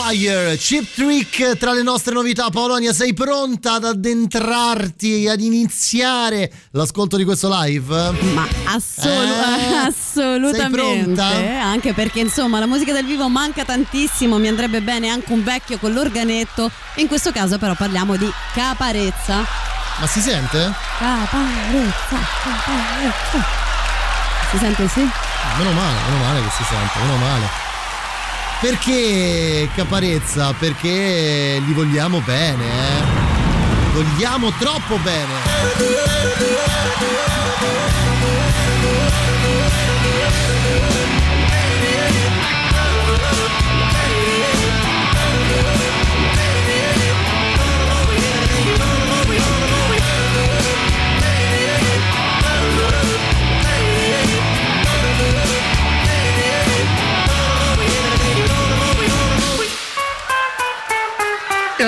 Fire, Chip Trick tra le nostre novità. Polonia, sei pronta ad addentrarti, ad iniziare l'ascolto di questo live? Ma assolu- Eh? assolutamente. Sei pronta? Anche perché insomma la musica dal vivo manca tantissimo, mi andrebbe bene anche un vecchio con l'organetto. In questo caso però parliamo di Caparezza. Ma si sente? Caparezza, caparezza. Si sente sì? Meno male, meno male che si sente, meno male. Perché Caparezza? Perché li vogliamo bene, eh? Vogliamo troppo bene.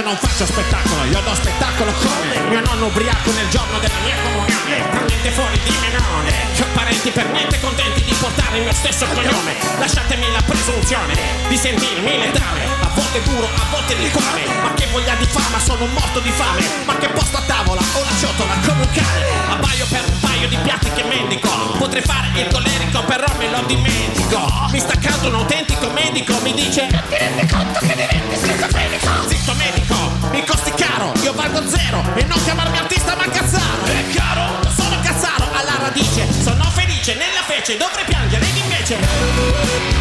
Io non faccio spettacolo, io do spettacolo come? Mio nonno ubriaco nel giorno della mia comunione. Per niente fuori di menone. Che ho parenti per niente contenti di portare il mio stesso cognome. Lasciatemi la presunzione di sentirmi letale A volte duro, a volte liquame Ma che voglia di fama, sono morto di fame. Ma che posto a tavola, ho la ciotola come un cane Abbaio per un paio di piatti che mendico. Potrei fare il collerico però me lo dimentico. Mi sta accanto un autentico medico Mi dice Ti rendi conto che diventi schizofrenico Zitto medico, mi costi caro Io valgo zero. E non chiamarmi artista ma cazzaro. È caro? Sono cazzaro alla radice. Sono felice nella fece Dovrei piangere ed invece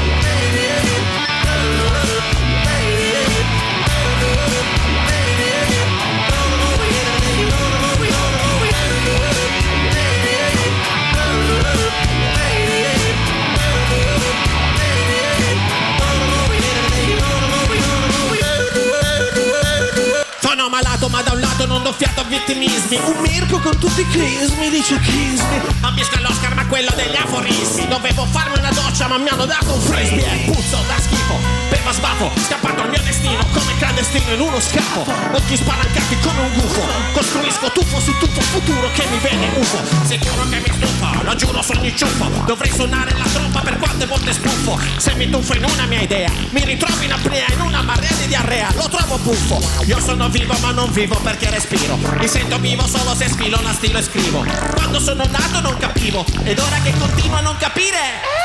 lato non do fiato a vittimismi. Un mirco con tutti i crismi, dice chismi. Ambisco l'Oscar ma quello degli aforismi. Dovevo farmi una doccia ma mi hanno dato un frisbee. E puzzo da schifo, beva sbafo Scappato al mio destino come clandestino in uno scafo Occhi spalancati come un gufo Costruisco tuffo su tuffo futuro che mi vede UFO Sicuro che mi stufo, lo giuro sogni ciuffo. Dovrei suonare la tromba per quante volte spuffo Se mi tuffo in una mia idea Mi ritrovo in apnea in una marea di diarrea Lo trovo buffo. Io sono vivo ma non vivo perché respiro. Mi sento vivo solo se sfilo la stilo e scrivo. Quando sono nato non capivo Ed ora che continuo a non capire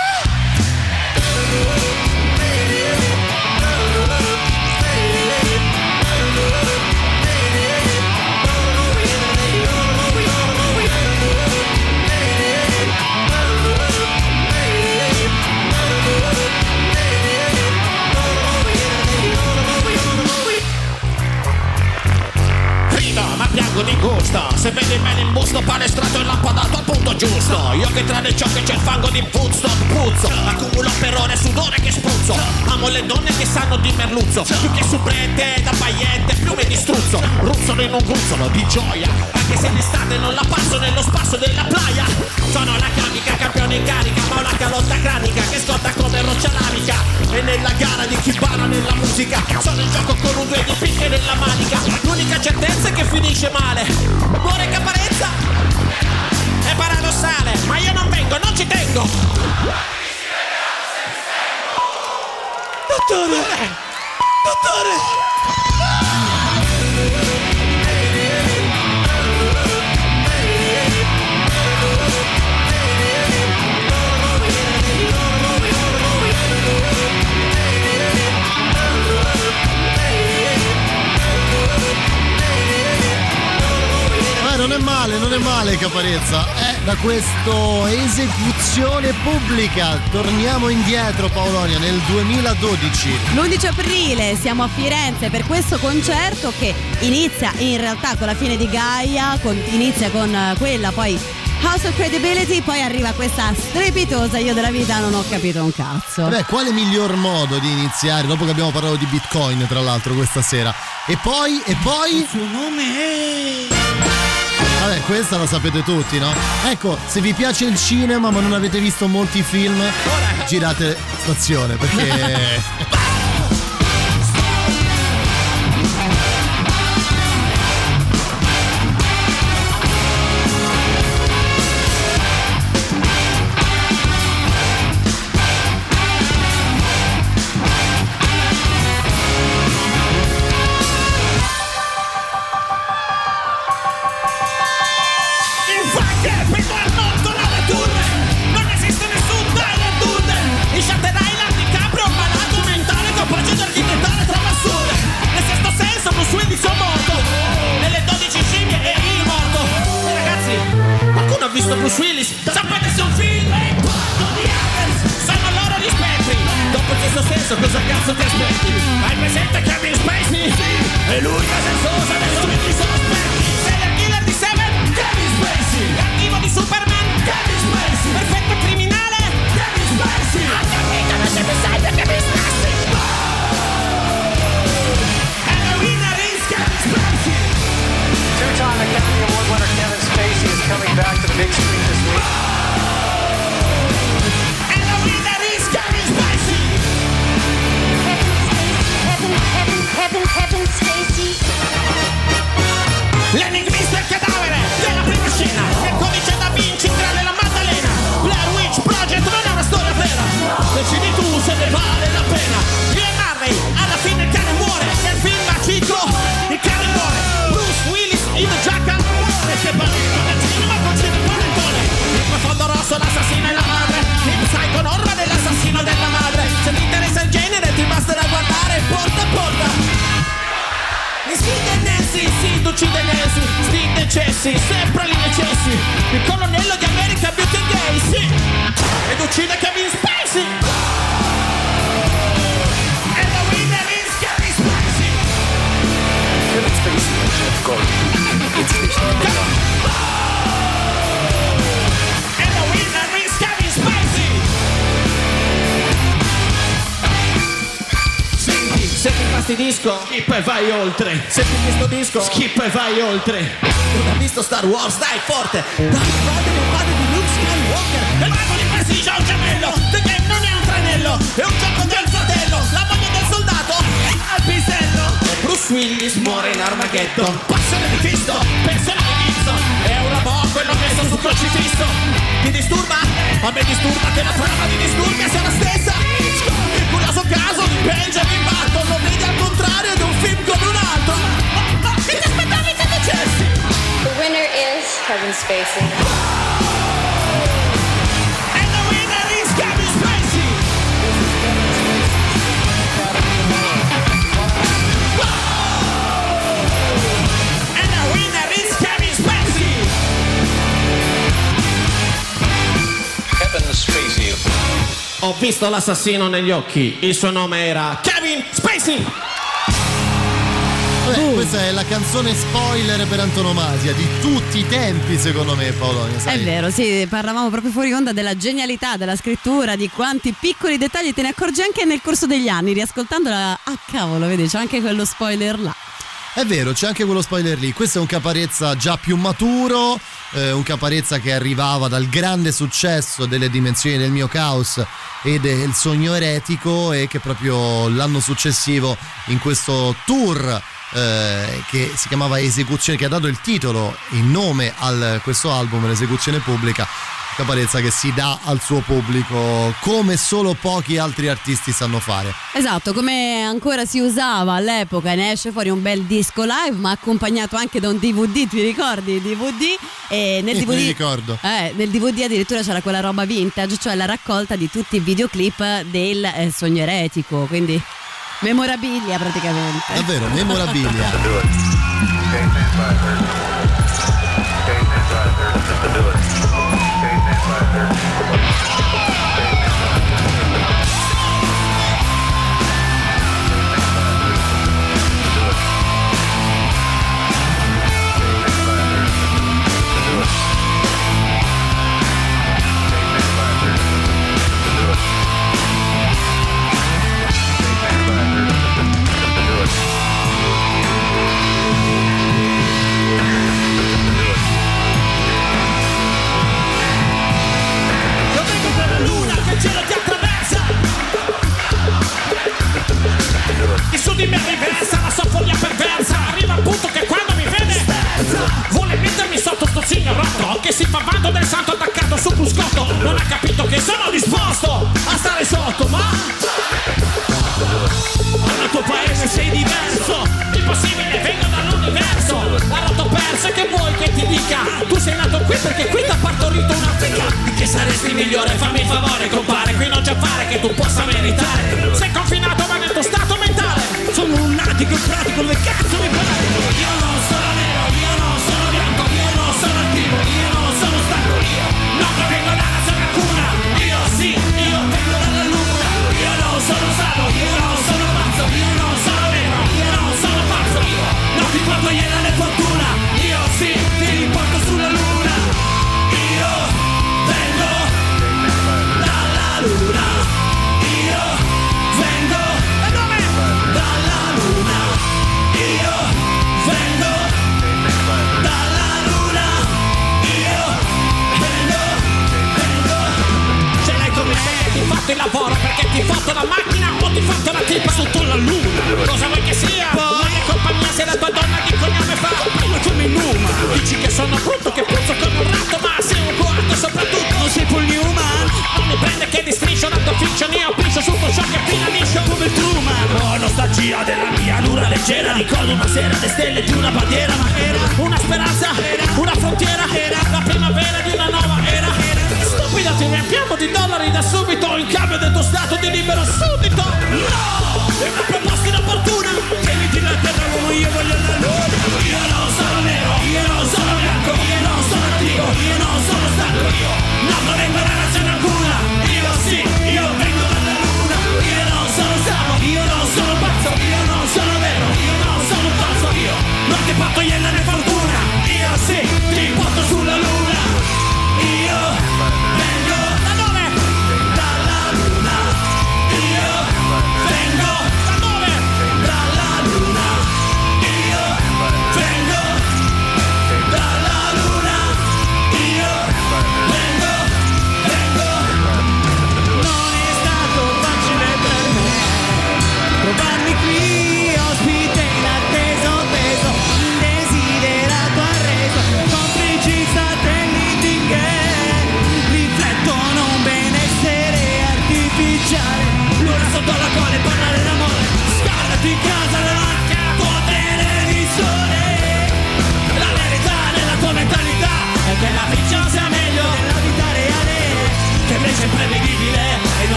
sanno di merluzzo Più che subrette da pagliette piume di struzzo. Ruzzolo in un gruzzolo di gioia Anche se d'estate non la passo nello spasso della playa. Sono la camica campione in carica Ma ho la calotta cranica che scotta come roccia lavica E nella gara di chi balla nella musica Sono in gioco con un due di picche nella manica. L'unica certezza è che finisce male. Muore caparezza È paradossale Ma io non vengo, non ci tengo Dottore Dottore Eh, non è male, non è male Caparezza. Da questo esecuzione pubblica torniamo indietro Paolonia nel 2012. L'11 aprile siamo a Firenze per questo concerto che inizia in realtà con la fine di Gaia, con- inizia con eh, quella poi House of Credibility, poi arriva questa strepitosa Io della vita non ho capito un cazzo. Beh, quale miglior modo di iniziare dopo che abbiamo parlato di Bitcoin tra l'altro questa sera? E poi, e poi... Il suo nome è... Vabbè, questa la sapete tutti, no? Ecco, se vi piace il cinema ma non avete visto molti film, girate stazione perché... Decessi, sempre li necessi Il colonnello di America Beauty Gay, sì Ed uccide Kevin Spacey. E la winner is Kevin Spacey. Kevin Spacey und Jeff Goldblum. Geht's nicht se ti infastidisco Skip e vai oltre. Senti questo disco? Skip e vai oltre. Non hai visto Star Wars, dai forte. Dai, guarda il padre di Luke Skywalker. E mago di prestigio ha un gemello The Game non è un tranello È un gioco del fratello La moglie del soldato. Al pisello. Bruce Willis muore in Armageddon Passione di Cristo Pensione di Gibson È un ramo quello messo sul crocifisso. Ti disturba? A me disturba che la trama di disturbi sia la stessa. Il curioso caso di Benjamin Button Lo vedi film come un altro Ma, ma che ti aspettavi che dicessi? The winner is Kevin Spacey. And the winner is Kevin Spacey And the winner is Kevin Spacey Kevin Spacey. Ho visto l'assassino negli occhi Il suo nome era Kevin Spacey Vabbè, questa è la canzone spoiler per antonomasia di tutti i tempi, secondo me, Polonia. È Sai? vero, sì, parlavamo proprio fuori onda della genialità della scrittura, di quanti piccoli dettagli te ne accorgi anche nel corso degli anni, riascoltandola. Ah, cavolo, vedi, c'è anche quello spoiler là. È vero, c'è anche quello spoiler lì. Questo è un Caparezza già più maturo, eh, un Caparezza che arrivava dal grande successo delle dimensioni del mio caos e del sogno eretico e che proprio l'anno successivo in questo tour eh, che si chiamava Esecuzione, che ha dato il titolo, il nome a questo album, l'esecuzione pubblica. Caparezza che si dà al suo pubblico come solo pochi altri artisti sanno fare. Esatto, come ancora si usava all'epoca, ne esce fuori un bel disco live, ma accompagnato anche da un DVD, ti ricordi? DVD e nel DVD mi ricordo. Eh, nel DVD addirittura c'era quella roba vintage, cioè la raccolta di tutti i videoclip del eh, sogno eretico, quindi memorabilia praticamente. Davvero, memorabilia.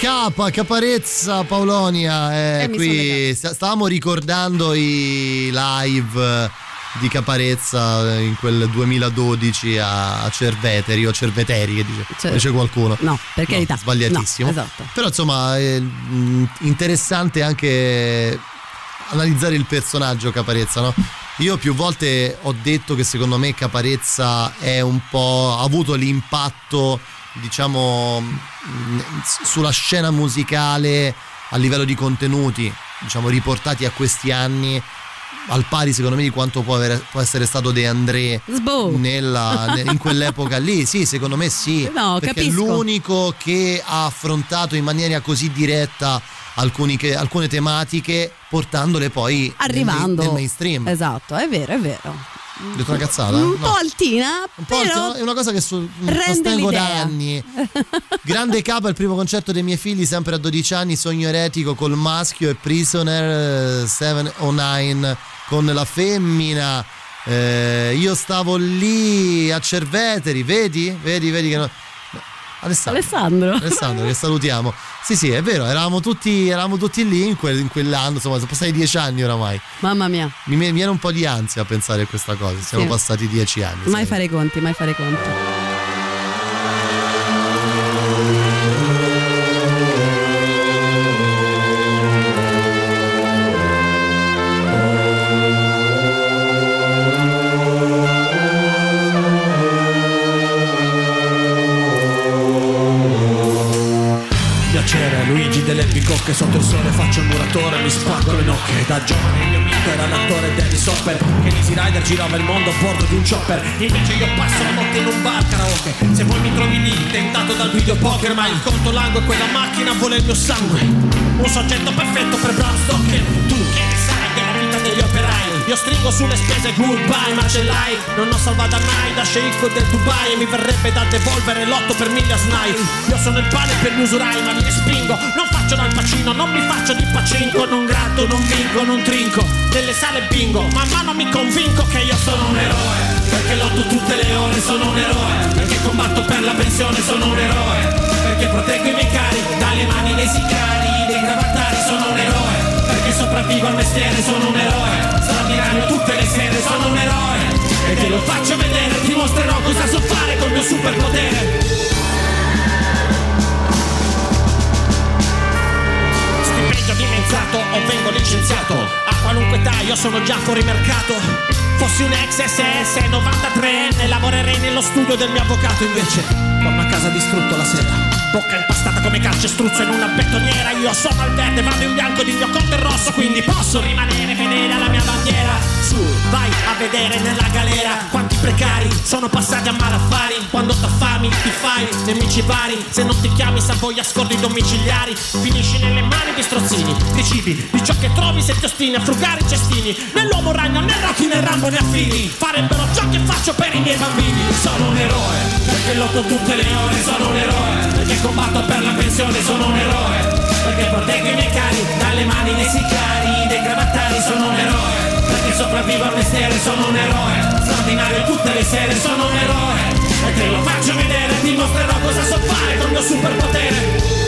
Capa, Caparezza, Paolonia. eh, Eh, qui sta- stavamo ricordando i live di Caparezza in quel 2012 a Cerveteri o Cerveteri che dice, Cer- dice qualcuno. No, per carità. Sbagliatissimo. No, esatto. Però insomma è mm, interessante anche analizzare il personaggio Caparezza, no? Io più volte ho detto che secondo me Caparezza è un po' ha avuto l'impatto, diciamo, mh, sulla scena musicale a livello di contenuti, diciamo, riportati a questi anni al pari secondo me di quanto può, avere- può essere stato De André nella- ne- in quell'epoca lì sì secondo me sì No, perché è capisco. l'unico che ha affrontato in maniera così diretta alcuni che- alcune tematiche portandole poi nel, Arrivando. nel mainstream Esatto, è vero, è vero. Ho detto una cazzata? Un No. po' altina, Un po' però alto, è una cosa che so- rende sostengo da l'idea. anni. Grande capo il primo concerto dei miei figli, sempre a 12 anni, sogno eretico col maschio e Prisoner eh, 709 con la femmina. Eh, io stavo lì a Cerveteri, vedi? Vedi, vedi che no- Alessandro. Alessandro. Alessandro, che salutiamo. Sì, sì, è vero, eravamo tutti, eravamo tutti lì in, quel- in quell'anno, insomma, sono passati dieci anni oramai. Mamma mia, Mi, mi viene un po' di ansia a pensare a questa cosa, siamo Sì. passati dieci anni. mai sai. fare i conti, mai fare i conti. Girava il mondo a bordo di un chopper. Invece io passo la notte in un bar karaoke. Se poi mi trovi lì tentato dal videopoker ma il conto largo e quella macchina vuole il mio sangue. Un soggetto perfetto per Bram Stoker. Tu che ne sai della vita degli operai? Io stringo sulle spese goodbye ma ce l'hai? Non ho salvata mai da sceicco del Dubai e mi verrebbe da devolvere l'otto per mille a snai. Io sono il pane per gli usurai ma li respingo. Non faccio dal pacino non mi faccio di pacinco non gratto non vinco non trinco nelle sale bingo man mano mi convinco che io sono un eroe perché lotto tutte le ore sono un eroe perché combatto per la pensione sono un eroe perché proteggo i miei cari dalle mani dei sicari dei cravattari sono un eroe perché sopravvivo al mestiere sono un eroe straordinario tutte le sere sono un eroe e te lo faccio vedere ti mostrerò cosa so fare col mio superpotere o vengo licenziato. A qualunque età io sono già fuori mercato. Fossi un ex SS 93enne Lavorerei nello studio del mio avvocato Invece torno a casa distrutto la sera Bocca impastata come calcestruzzo in una betoniera Io sono al verde, vado in bianco di mio conto rosso Quindi posso rimanere fedele alla mia bandiera. Su, vai a vedere nella galera Quanti precari sono passati a malaffari. Quando t'affami, ti fai nemici vari Se non ti chiami Savoia scordi domiciliari. Finisci nelle mani di strozzini Di cibi, di ciò che trovi se ti ostini a frugare i cestini. Nell'uomo ragno, né Rocky né Rambo né affini. Farebbero ciò che faccio per i miei bambini. Sono un eroe, perché lotto tutte le ore Sono un eroe, perché combatto per la pensione Sono un eroe, perché proteggo i miei cari Dalle mani dei sicari, dei cravattari Sono un eroe, perché sopravvivo al mestiere Sono un eroe, straordinario tutte le sere Sono un eroe, e te lo faccio vedere Ti mostrerò cosa so fare con il mio superpotere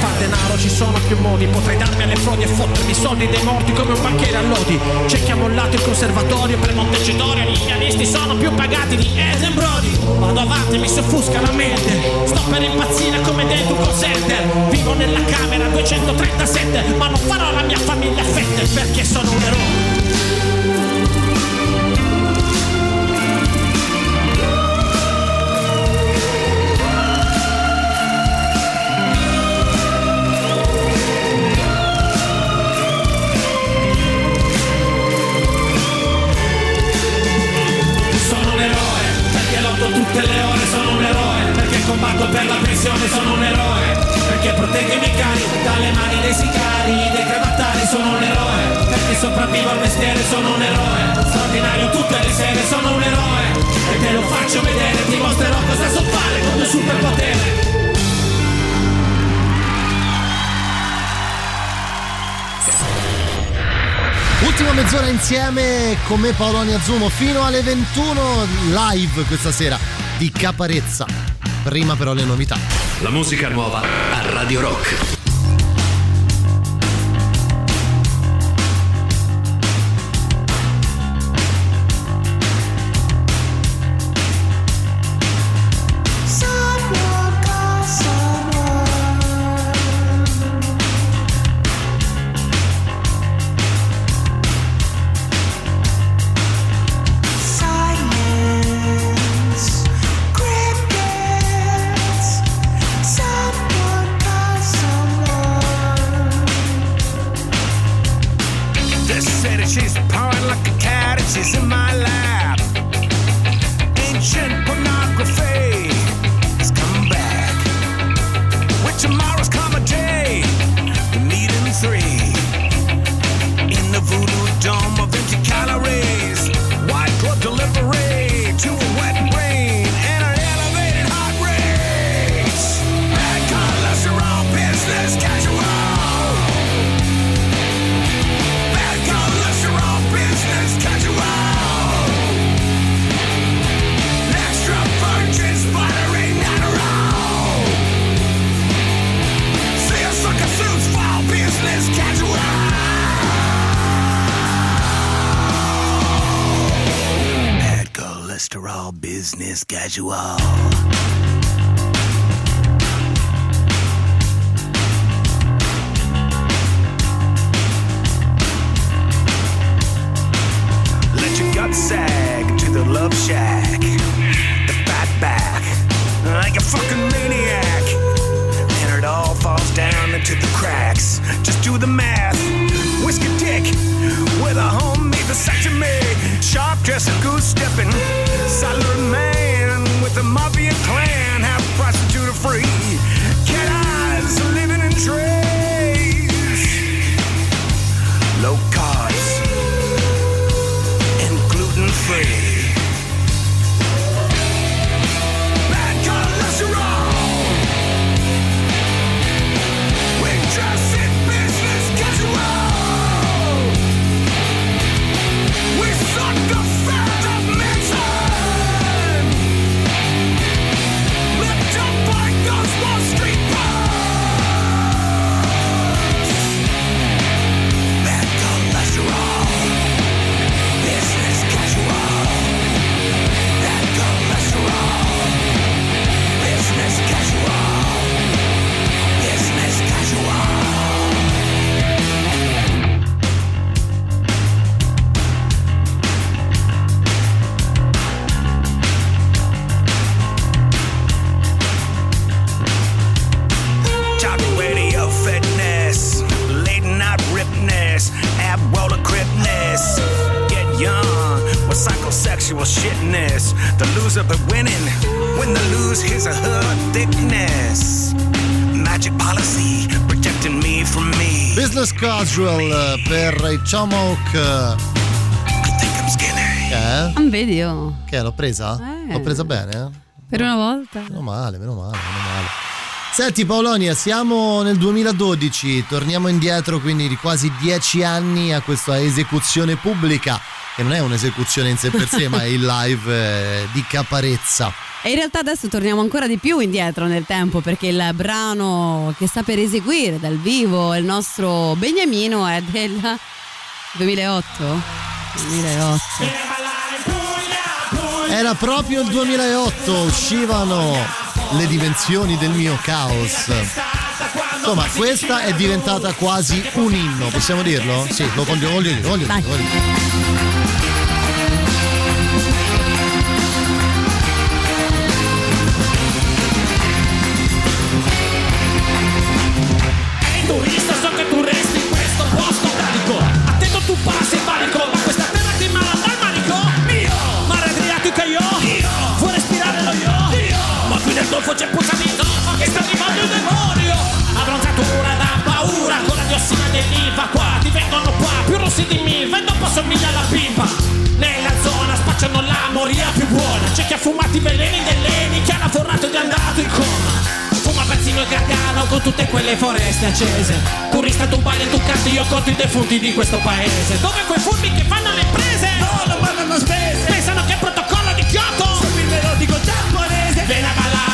far denaro ci sono più modi. Potrei darmi alle frodi e fottermi i soldi dei morti come un banchiere a lodi C'è chi ha mollato il conservatorio per Montecitorio. Gli pianisti sono più pagati di Eden Brody. Vado avanti, mi si offusca la mente. Sto per impazzire come dentro un call Vivo nella camera 237 Ma non farò la mia famiglia a fette Perché sono un eroe combatto per la pensione Sono un eroe, perché proteggo i miei cari Dalle mani dei sicari, dei cravattari Sono un eroe, perché sopravvivo al mestiere Sono un eroe, straordinario tutte le sere Sono un eroe, e te lo faccio vedere Ti mostrerò cosa so fare con il superpotere. Ultima mezz'ora insieme con me Paolo Aniazzumo fino alle 21 live questa sera di Caparezza. Prima però le novità. La musica nuova a Radio Rock. to us. Che? L'ho presa? Eh. L'ho presa bene? Per una volta. Meno male, meno male, meno male. Senti Paolonia, siamo nel 2012, torniamo indietro quindi di quasi dieci anni a questa esecuzione pubblica, che non è un'esecuzione in sé per sé, ma è il live eh, di Caparezza. E in realtà adesso torniamo ancora di più indietro nel tempo perché il brano che sta per eseguire dal vivo il nostro Beniamino è del 2008. 2008. Era proprio il 2008, uscivano le dimensioni del mio caos. Insomma, questa è diventata quasi un inno, possiamo dirlo? Sì, lo voglio, voglio voglio voglio c'è puzza di zolfo Che sta arrivando il demonio. Abbronzatura da paura Con la diossina dell'IVA qua Ti vengono qua più rossi di milva E dopo somiglia alla pipa. Nella zona spacciano la moria più buona C'è chi ha fumato i veleni dell'Eni Che ha lavorato ed è andato in coma. Fuma pezzino e gargano con tutte quelle foreste accese. Turista tu balli tu canti io conto i defunti di questo paese. Dove quei furbi che fanno le imprese No, non mandano spese. Pensano che è protocollo di Kyoto. Sul melodico giapponese. Vieni a ballare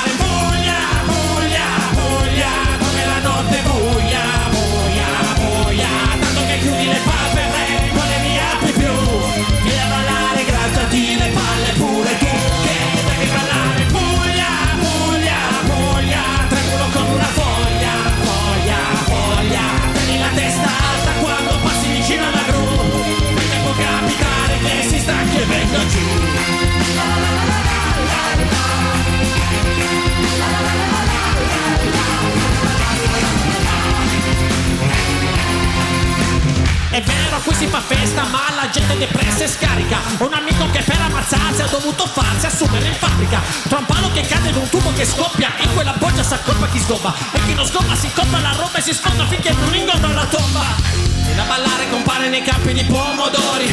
È vero, qui si fa festa, ma la gente depressa e scarica. Un amico che per ammazzarsi ha dovuto farsi assumere in fabbrica. Tra un palo che cade in un tubo che scoppia, in quella boccia s'accoppa chi sgobba. E chi non sgobba si compra la roba e si sfonda finché non ingombra la tomba. E da ballare compare nei campi di pomodori,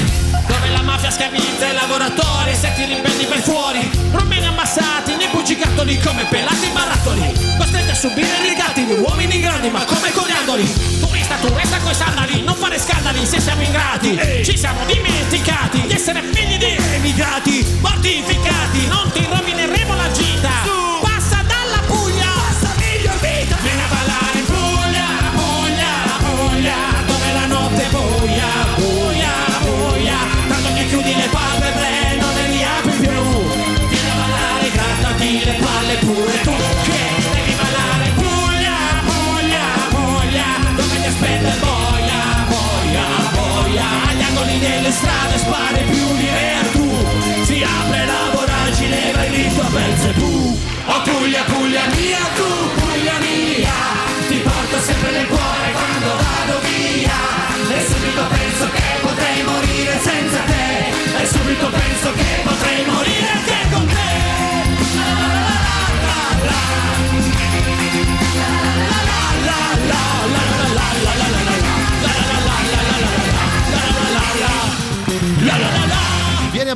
dove la mafia schiavizza i lavoratori se ti rimbendi per fuori. Romeni ammassati nei bugigattoli come pelati barattoli. Costretti a subire i rigati di uomini grandi, ma come coriandoli. Turista, tu resta coi sandali, non fare scandali se siamo ingrati. Ci siamo dimenticati di essere figli di emigrati, mortificati, non ti rovineremo delle strade spari più di vertù. Si apre la voragine, vai dritto a Belzebù. Oh Puglia, Puglia mia, tu Puglia mia, ti porto sempre nel cuore quando vado via. E subito penso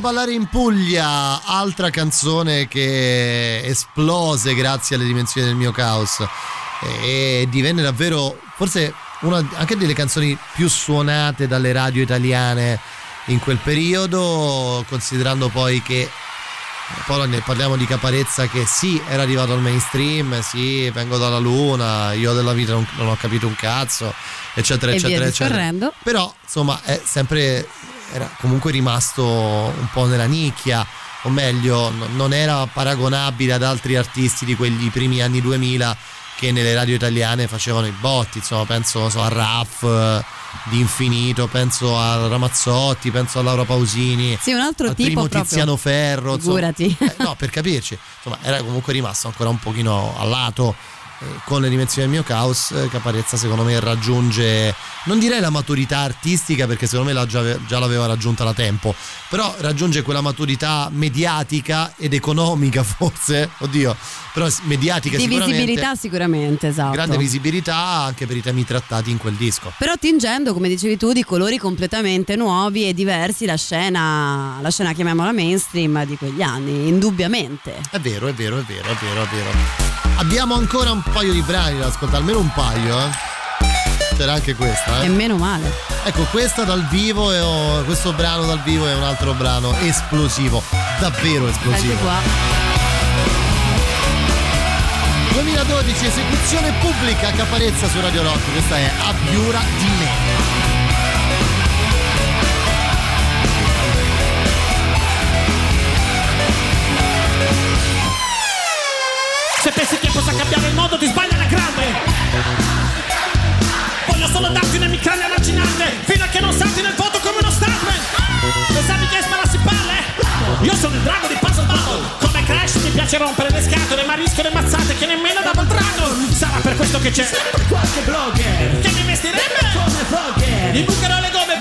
ballare in Puglia, altra canzone che esplose grazie alle dimensioni del mio caos e divenne davvero forse una anche delle canzoni più suonate dalle radio italiane in quel periodo, considerando poi che poi ne parliamo di Caparezza che sì, era arrivato al mainstream, sì, vengo dalla luna, io della vita non, non ho capito un cazzo, eccetera, E eccetera, eccetera. Però, insomma, è sempre era comunque rimasto un po' nella nicchia, o meglio, no- non era paragonabile ad altri artisti di quegli primi anni 2000 che nelle radio italiane facevano i botti, insomma, penso so, a Raff di Infinito, penso a Ramazzotti, penso a Laura Pausini, Sì, un altro al tipo primo proprio. Tiziano Ferro, insomma. Eh, no, per capirci, insomma, era comunque rimasto ancora un pochino a lato con le dimensioni del mio caos eh, Caparezza secondo me raggiunge non direi la maturità artistica perché secondo me l'ha già, già l'aveva raggiunta da tempo però raggiunge quella maturità mediatica ed economica forse oddio però mediatica Di sicuramente visibilità sicuramente, esatto. grande visibilità anche per i temi trattati in quel disco Però tingendo, come dicevi tu, di colori completamente nuovi e diversi la scena, la scena chiamiamola mainstream di quegli anni, indubbiamente. È vero, è vero, è vero, è vero, è vero. Abbiamo ancora un paio di brani da ascoltare, almeno un paio, eh. C'era anche questa, E eh. meno male. Ecco, questa dal vivo, è, oh, questo brano dal vivo è un altro brano esplosivo, davvero esplosivo. Anche qua. 2012, esecuzione pubblica a Caparezza su Radio Rock, questa è Abbiura di me. Se pensi che possa cambiare il mondo ti sbagli alla grande. Voglio solo darti un'emicrania allucinante Fino a che non salti nel voto come uno stuntman Pensavi che sparassi palle? Io sono il drago di Puzzle Bubble Come Crash mi piace rompere le scatole Ma rischio le mazzate che nemmeno Double Dragon. Sarà per questo che c'è sempre qualche blogger Che mi vestirebbe come vlogger. Gli bucherò le gomme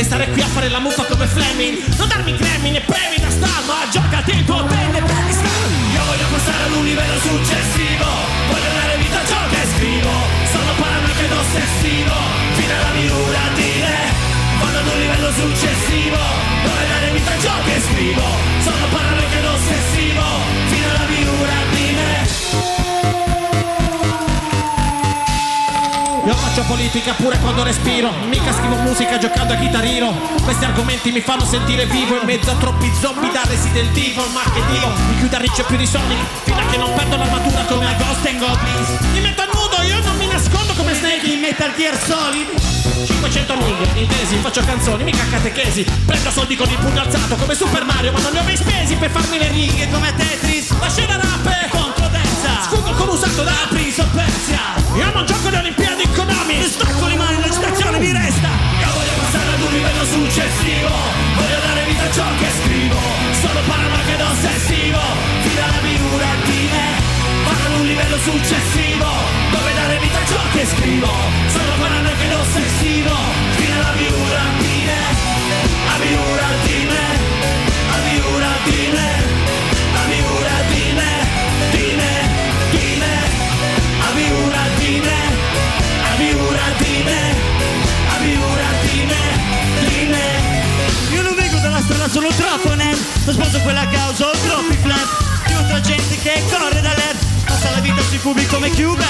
E stare qui a fare la muffa come Fleming. Non darmi cremi né premi da star Ma giocati il tuo bene prendi star. Io voglio passare ad un livello successivo. Voglio dare vita a ciò che scrivo. Sono paranoico ed ossessivo. Fino alla miura dire Vado ad un livello successivo. Dove dare vita a ciò che scrivo. Sono paranoico ed ossessivo Io faccio politica pure quando respiro. Mica scrivo musica giocando a chitarrino. Questi argomenti mi fanno sentire vivo In mezzo a troppi zombie da Resident Evil. Ma che Dio, mi chiudo a riccio più di Sonic Fino a che non perdo l'armatura come a Ghost and Goblins. Mi metto a nudo, io non mi nascondo come Snake. In Metal Gear Solid. 500 miglia, intesi, faccio canzoni, mica catechesi. Prendo soldi con il pugno alzato come Super Mario Ma non ne ho mai spesi per farmi le righe. Come Tetris. La scena rap è Sfuggo come usato da of Persia Io non gioco le Olimpiadi in Konami Mi stacco le mani, la citazione mi resta. Io voglio passare ad un livello successivo. Voglio dare vita a ciò che scrivo. Sono paranoico ossessivo. Fino alla miura di me. Vado ad un livello successivo. Dove dare vita a ciò che scrivo. Sono paranoico ossessivo. Fino alla miura sono troppo nerd Non sposo quella causa, ho troppi flat Di un'altra gente che corre da LED Passa la vita sui cubi come Cuber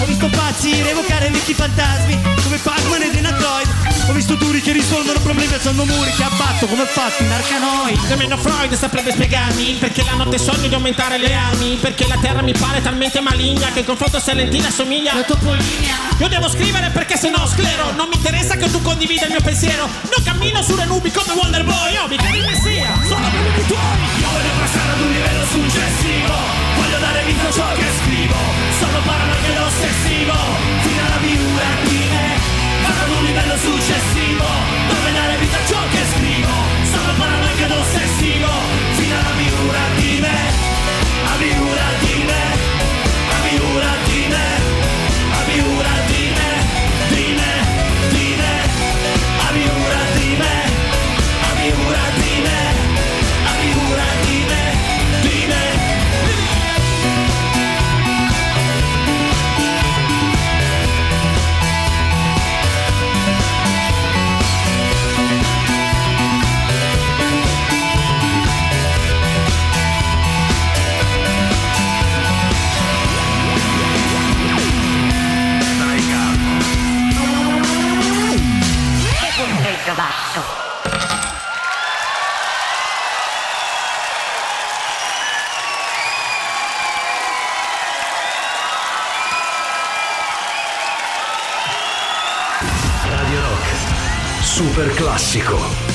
Ho visto pazzi rievocare vecchi fantasmi Come Pac-Man e Denatoid Ho visto duri che risolvono problemi alzando muri Che abbatto come fatti in Arcanoid. Nemmeno Freud saprebbe spiegarmi Perché la notte sogno di aumentare le armi Perché la terra mi pare talmente maligna Che il confronto a Salentina assomiglia. La topolinia. Io devo scrivere perché se no sclero Non mi interessa che tu condivida il mio pensiero. Non cammino sulle nubi come Wonder Boy Oh mi credi messia. Sono problemi tuoi. Io voglio passare ad un livello successivo A ciò che scrivo. Sono paranoico ed ossessivo Fino alla me Vado ad un livello successivo. Dove dare vita a ciò che scrivo. Sono paranoico ed ossessivo gabatto. Radio. Super classico.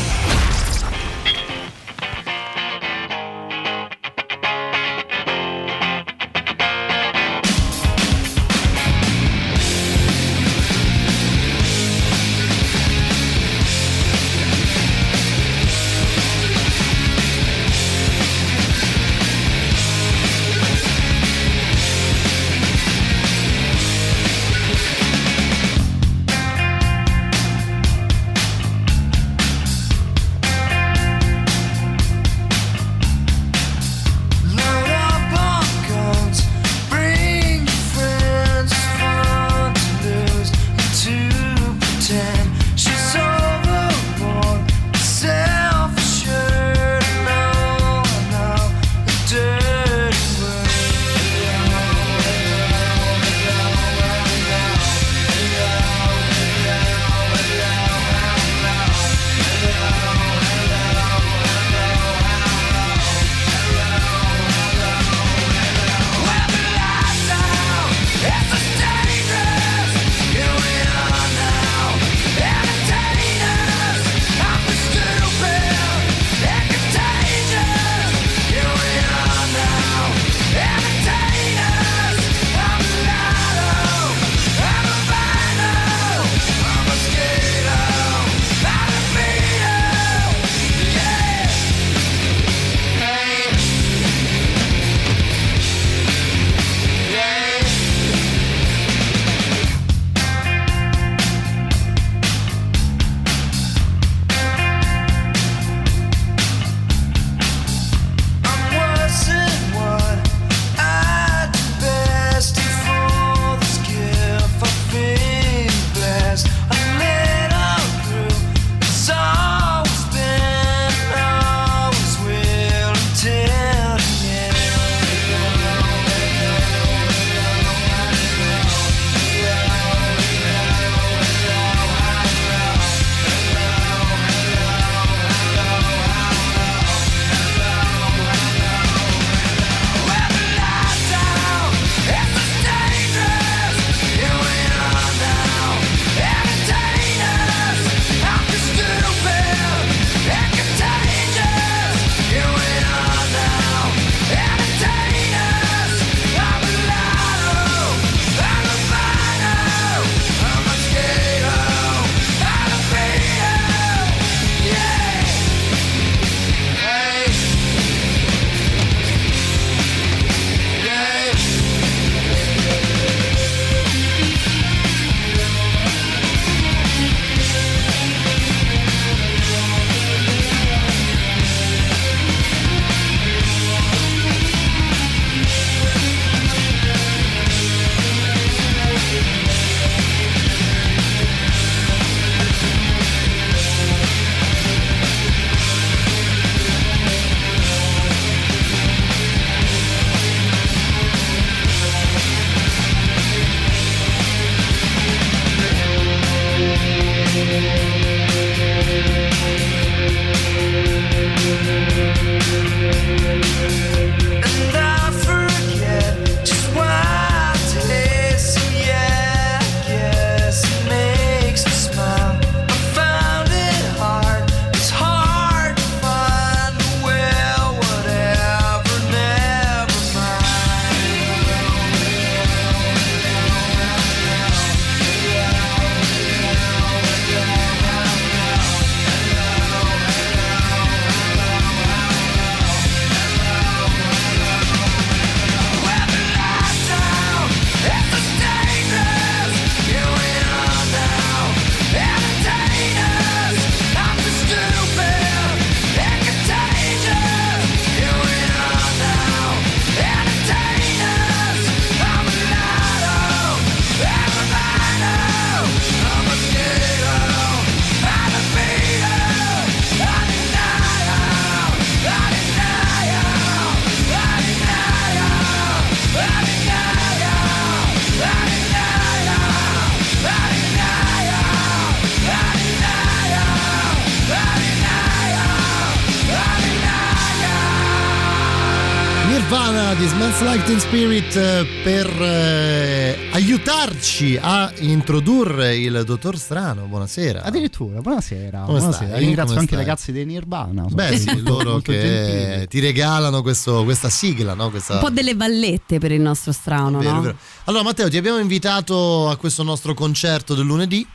Teen Spirit eh, per eh, aiutarci a introdurre il dottor Strano. Buonasera. Addirittura, buonasera. Come buonasera. stai? Ringrazio Come anche i ragazzi dei Nirvana. Beh, sì, loro che gentili. ti regalano questo- questa sigla, no? Questa... Un po' delle vallette per il nostro strano, Vero, no? vero. Allora, Matteo, ti abbiamo invitato a questo nostro concerto del lunedì.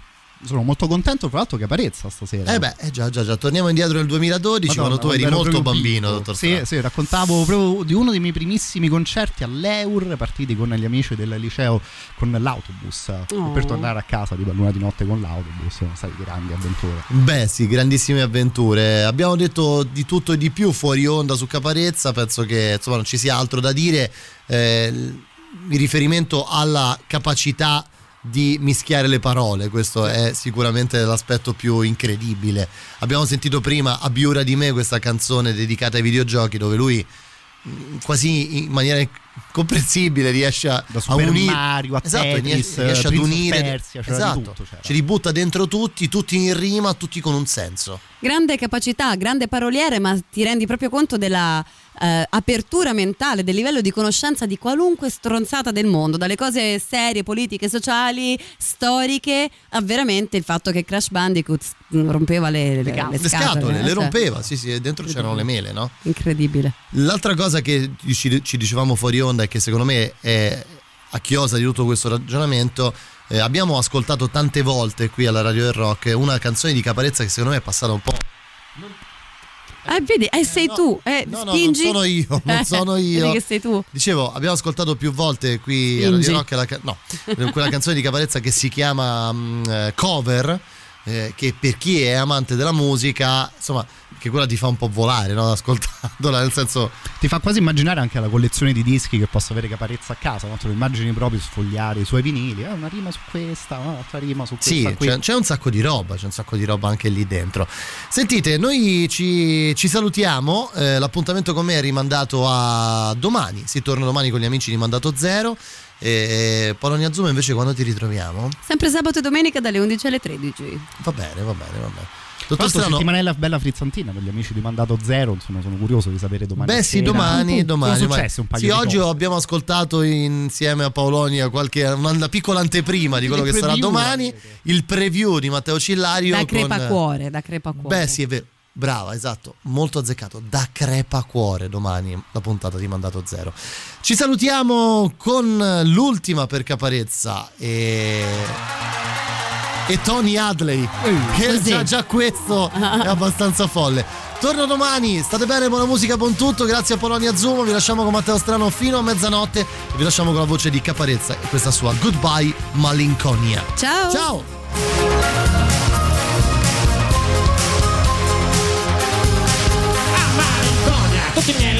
Sono molto contento, tra l'altro, che Caparezza stasera. Eh beh, eh già, già, già. Torniamo indietro nel 2012 Madonna, quando tu eri molto bambino, piccolo. dottor Sì, sì, raccontavo proprio di uno dei miei primissimi concerti all'Eur, partiti con gli amici del liceo con l'autobus. Oh. Per tornare a casa tipo a luna di notte con l'autobus, sono state grandi avventure. Beh sì, grandissime avventure. Abbiamo detto di tutto e di più fuori onda su Caparezza, penso che insomma non ci sia altro da dire. Eh, in riferimento alla capacità di mischiare le parole, questo è sicuramente l'aspetto più incredibile. Abbiamo sentito prima A Biura di me questa canzone dedicata ai videogiochi dove lui mh, quasi in maniera comprensibile riesce a, a unire Mario a esatto, Tetris, riesce, riesce ad unire Persia, c'era di esatto, tutto, c'era. ce li butta dentro tutti, tutti in rima, tutti con un senso. Grande capacità, grande paroliere, ma ti rendi proprio conto della eh, apertura mentale, del livello di conoscenza di qualunque stronzata del mondo, dalle cose serie, politiche, sociali, storiche, a veramente il fatto che Crash Bandicoot mm, rompeva le, le, le scatole, eh, le cioè, rompeva, sì, sì, e dentro c'erano le mele, no? Incredibile. L'altra cosa che ci, ci dicevamo fuori onda e che secondo me è a chiosa di tutto questo ragionamento, eh, abbiamo ascoltato tante volte qui alla Radio del Rock una canzone di Caparezza che secondo me è passata un po'. Eh, vedi, eh, sei tu, eh, No, no, spingi. non sono io, non Eh, sono io. Che sei tu. Dicevo, abbiamo ascoltato più volte qui a Radio Rock la, no, quella canzone di Caparezza che si chiama eh, Cover, eh, che per chi è amante della musica, insomma, che quella ti fa un po' volare, no? Ascoltandola, nel senso... Ti fa quasi immaginare anche la collezione di dischi che possa avere Caparezza a casa, no? te lo immagini proprio sfogliare i suoi vinili, eh, una rima su questa, un'altra rima su questa. Sì, qui. c'è, c'è un sacco di roba, c'è un sacco di roba anche lì dentro. Sentite, noi ci, ci salutiamo, eh, l'appuntamento con me è rimandato a domani, si torna domani con gli amici di Mandato Zero. E Polonia Zoom invece quando ti ritroviamo? Sempre sabato e domenica dalle 11 alle 13. Va bene, va bene, va bene. Dottor Strano, settimanella bella frizzantina per gli amici di Mandato Zero, insomma sono curioso di sapere domani Beh sì, sera. domani, domani. Sono successe un paio Sì, di oggi cose. abbiamo ascoltato insieme a Paolonia qualche, una, una piccola anteprima di quello Il che sarà preview, domani, il preview di Matteo Cillario. Da con- crepacuore, da crepacuore. Beh sì, è vero. Brava, esatto, molto azzeccato. Da crepa cuore domani la puntata di Mandato Zero. Ci salutiamo con l'ultima per Caparezza e, e Tony Hadley, che già, già questo è abbastanza folle. Torno domani, state bene, buona musica, buon tutto, grazie a Polonia Zoom, vi lasciamo con Matteo Strano fino a mezzanotte e vi lasciamo con la voce di Caparezza e questa sua Goodbye Malinconia. Ciao! Ciao!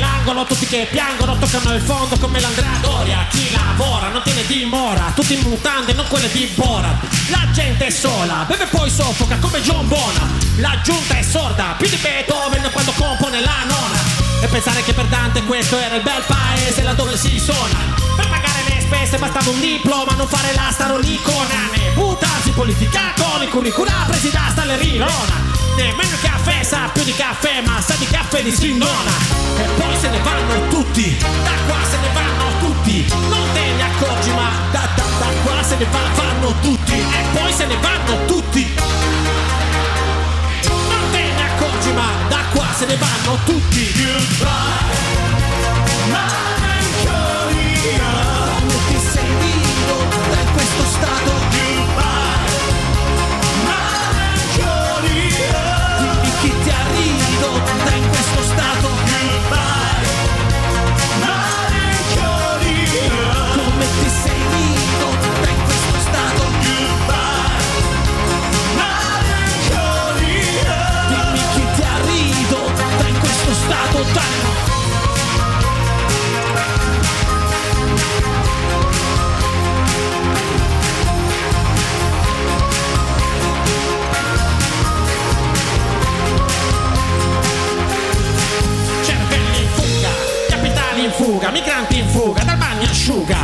Nell'angolo, tutti che piangono Toccano il fondo come l'andradoria Chi lavora non tiene dimora Tutti in mutande, non quelle di Borat. La gente è sola, beve poi soffoca come John Bonham. La giunta è sorda, più di Beethoven quando compone la nona. E pensare che per Dante questo era il bel paese laddove si suona Per pagare spese bastava un diploma Non fare la starolicona Né buttarsi politica con i curricula presi da Stallerirona Nemmeno il caffè sa più di caffè, ma sa di caffè di sinnona. E poi se ne vanno tutti, da qua se ne vanno tutti. Non te ne accorgi, ma da, da, da qua se ne va, vanno tutti. E poi se ne vanno tutti. Non te ne accorgi, ma da qua se ne vanno tutti. Goodbye, Dai Cervelli in fuga, capitali in fuga, migranti in fuga, dal bagno asciuga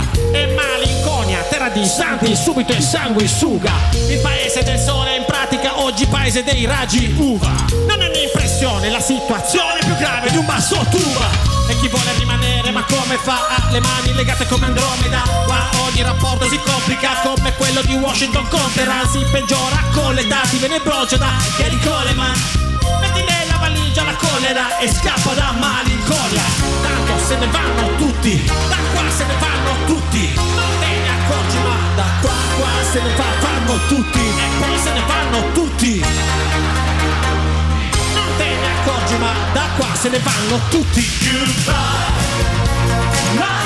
Di santi, subito il sanguisuga. Il paese del sole in pratica oggi paese dei raggi uva. Non è un'impressione, la situazione più grave di un basso tuba. E chi vuole rimanere ma come fa? Ha le mani legate come Andromeda Qua ogni rapporto si complica come quello di Washington con Teheran Si peggiora con l'età, si viene brocio da Gary Coleman Metti nella valigia la collera e scappa da malinconia Tanto se ne vanno tutti, da qua se ne vanno tutti se ne va- vanno tutti E poi se ne vanno tutti. Non te ne accorgi ma da qua se ne vanno tutti. Malinconia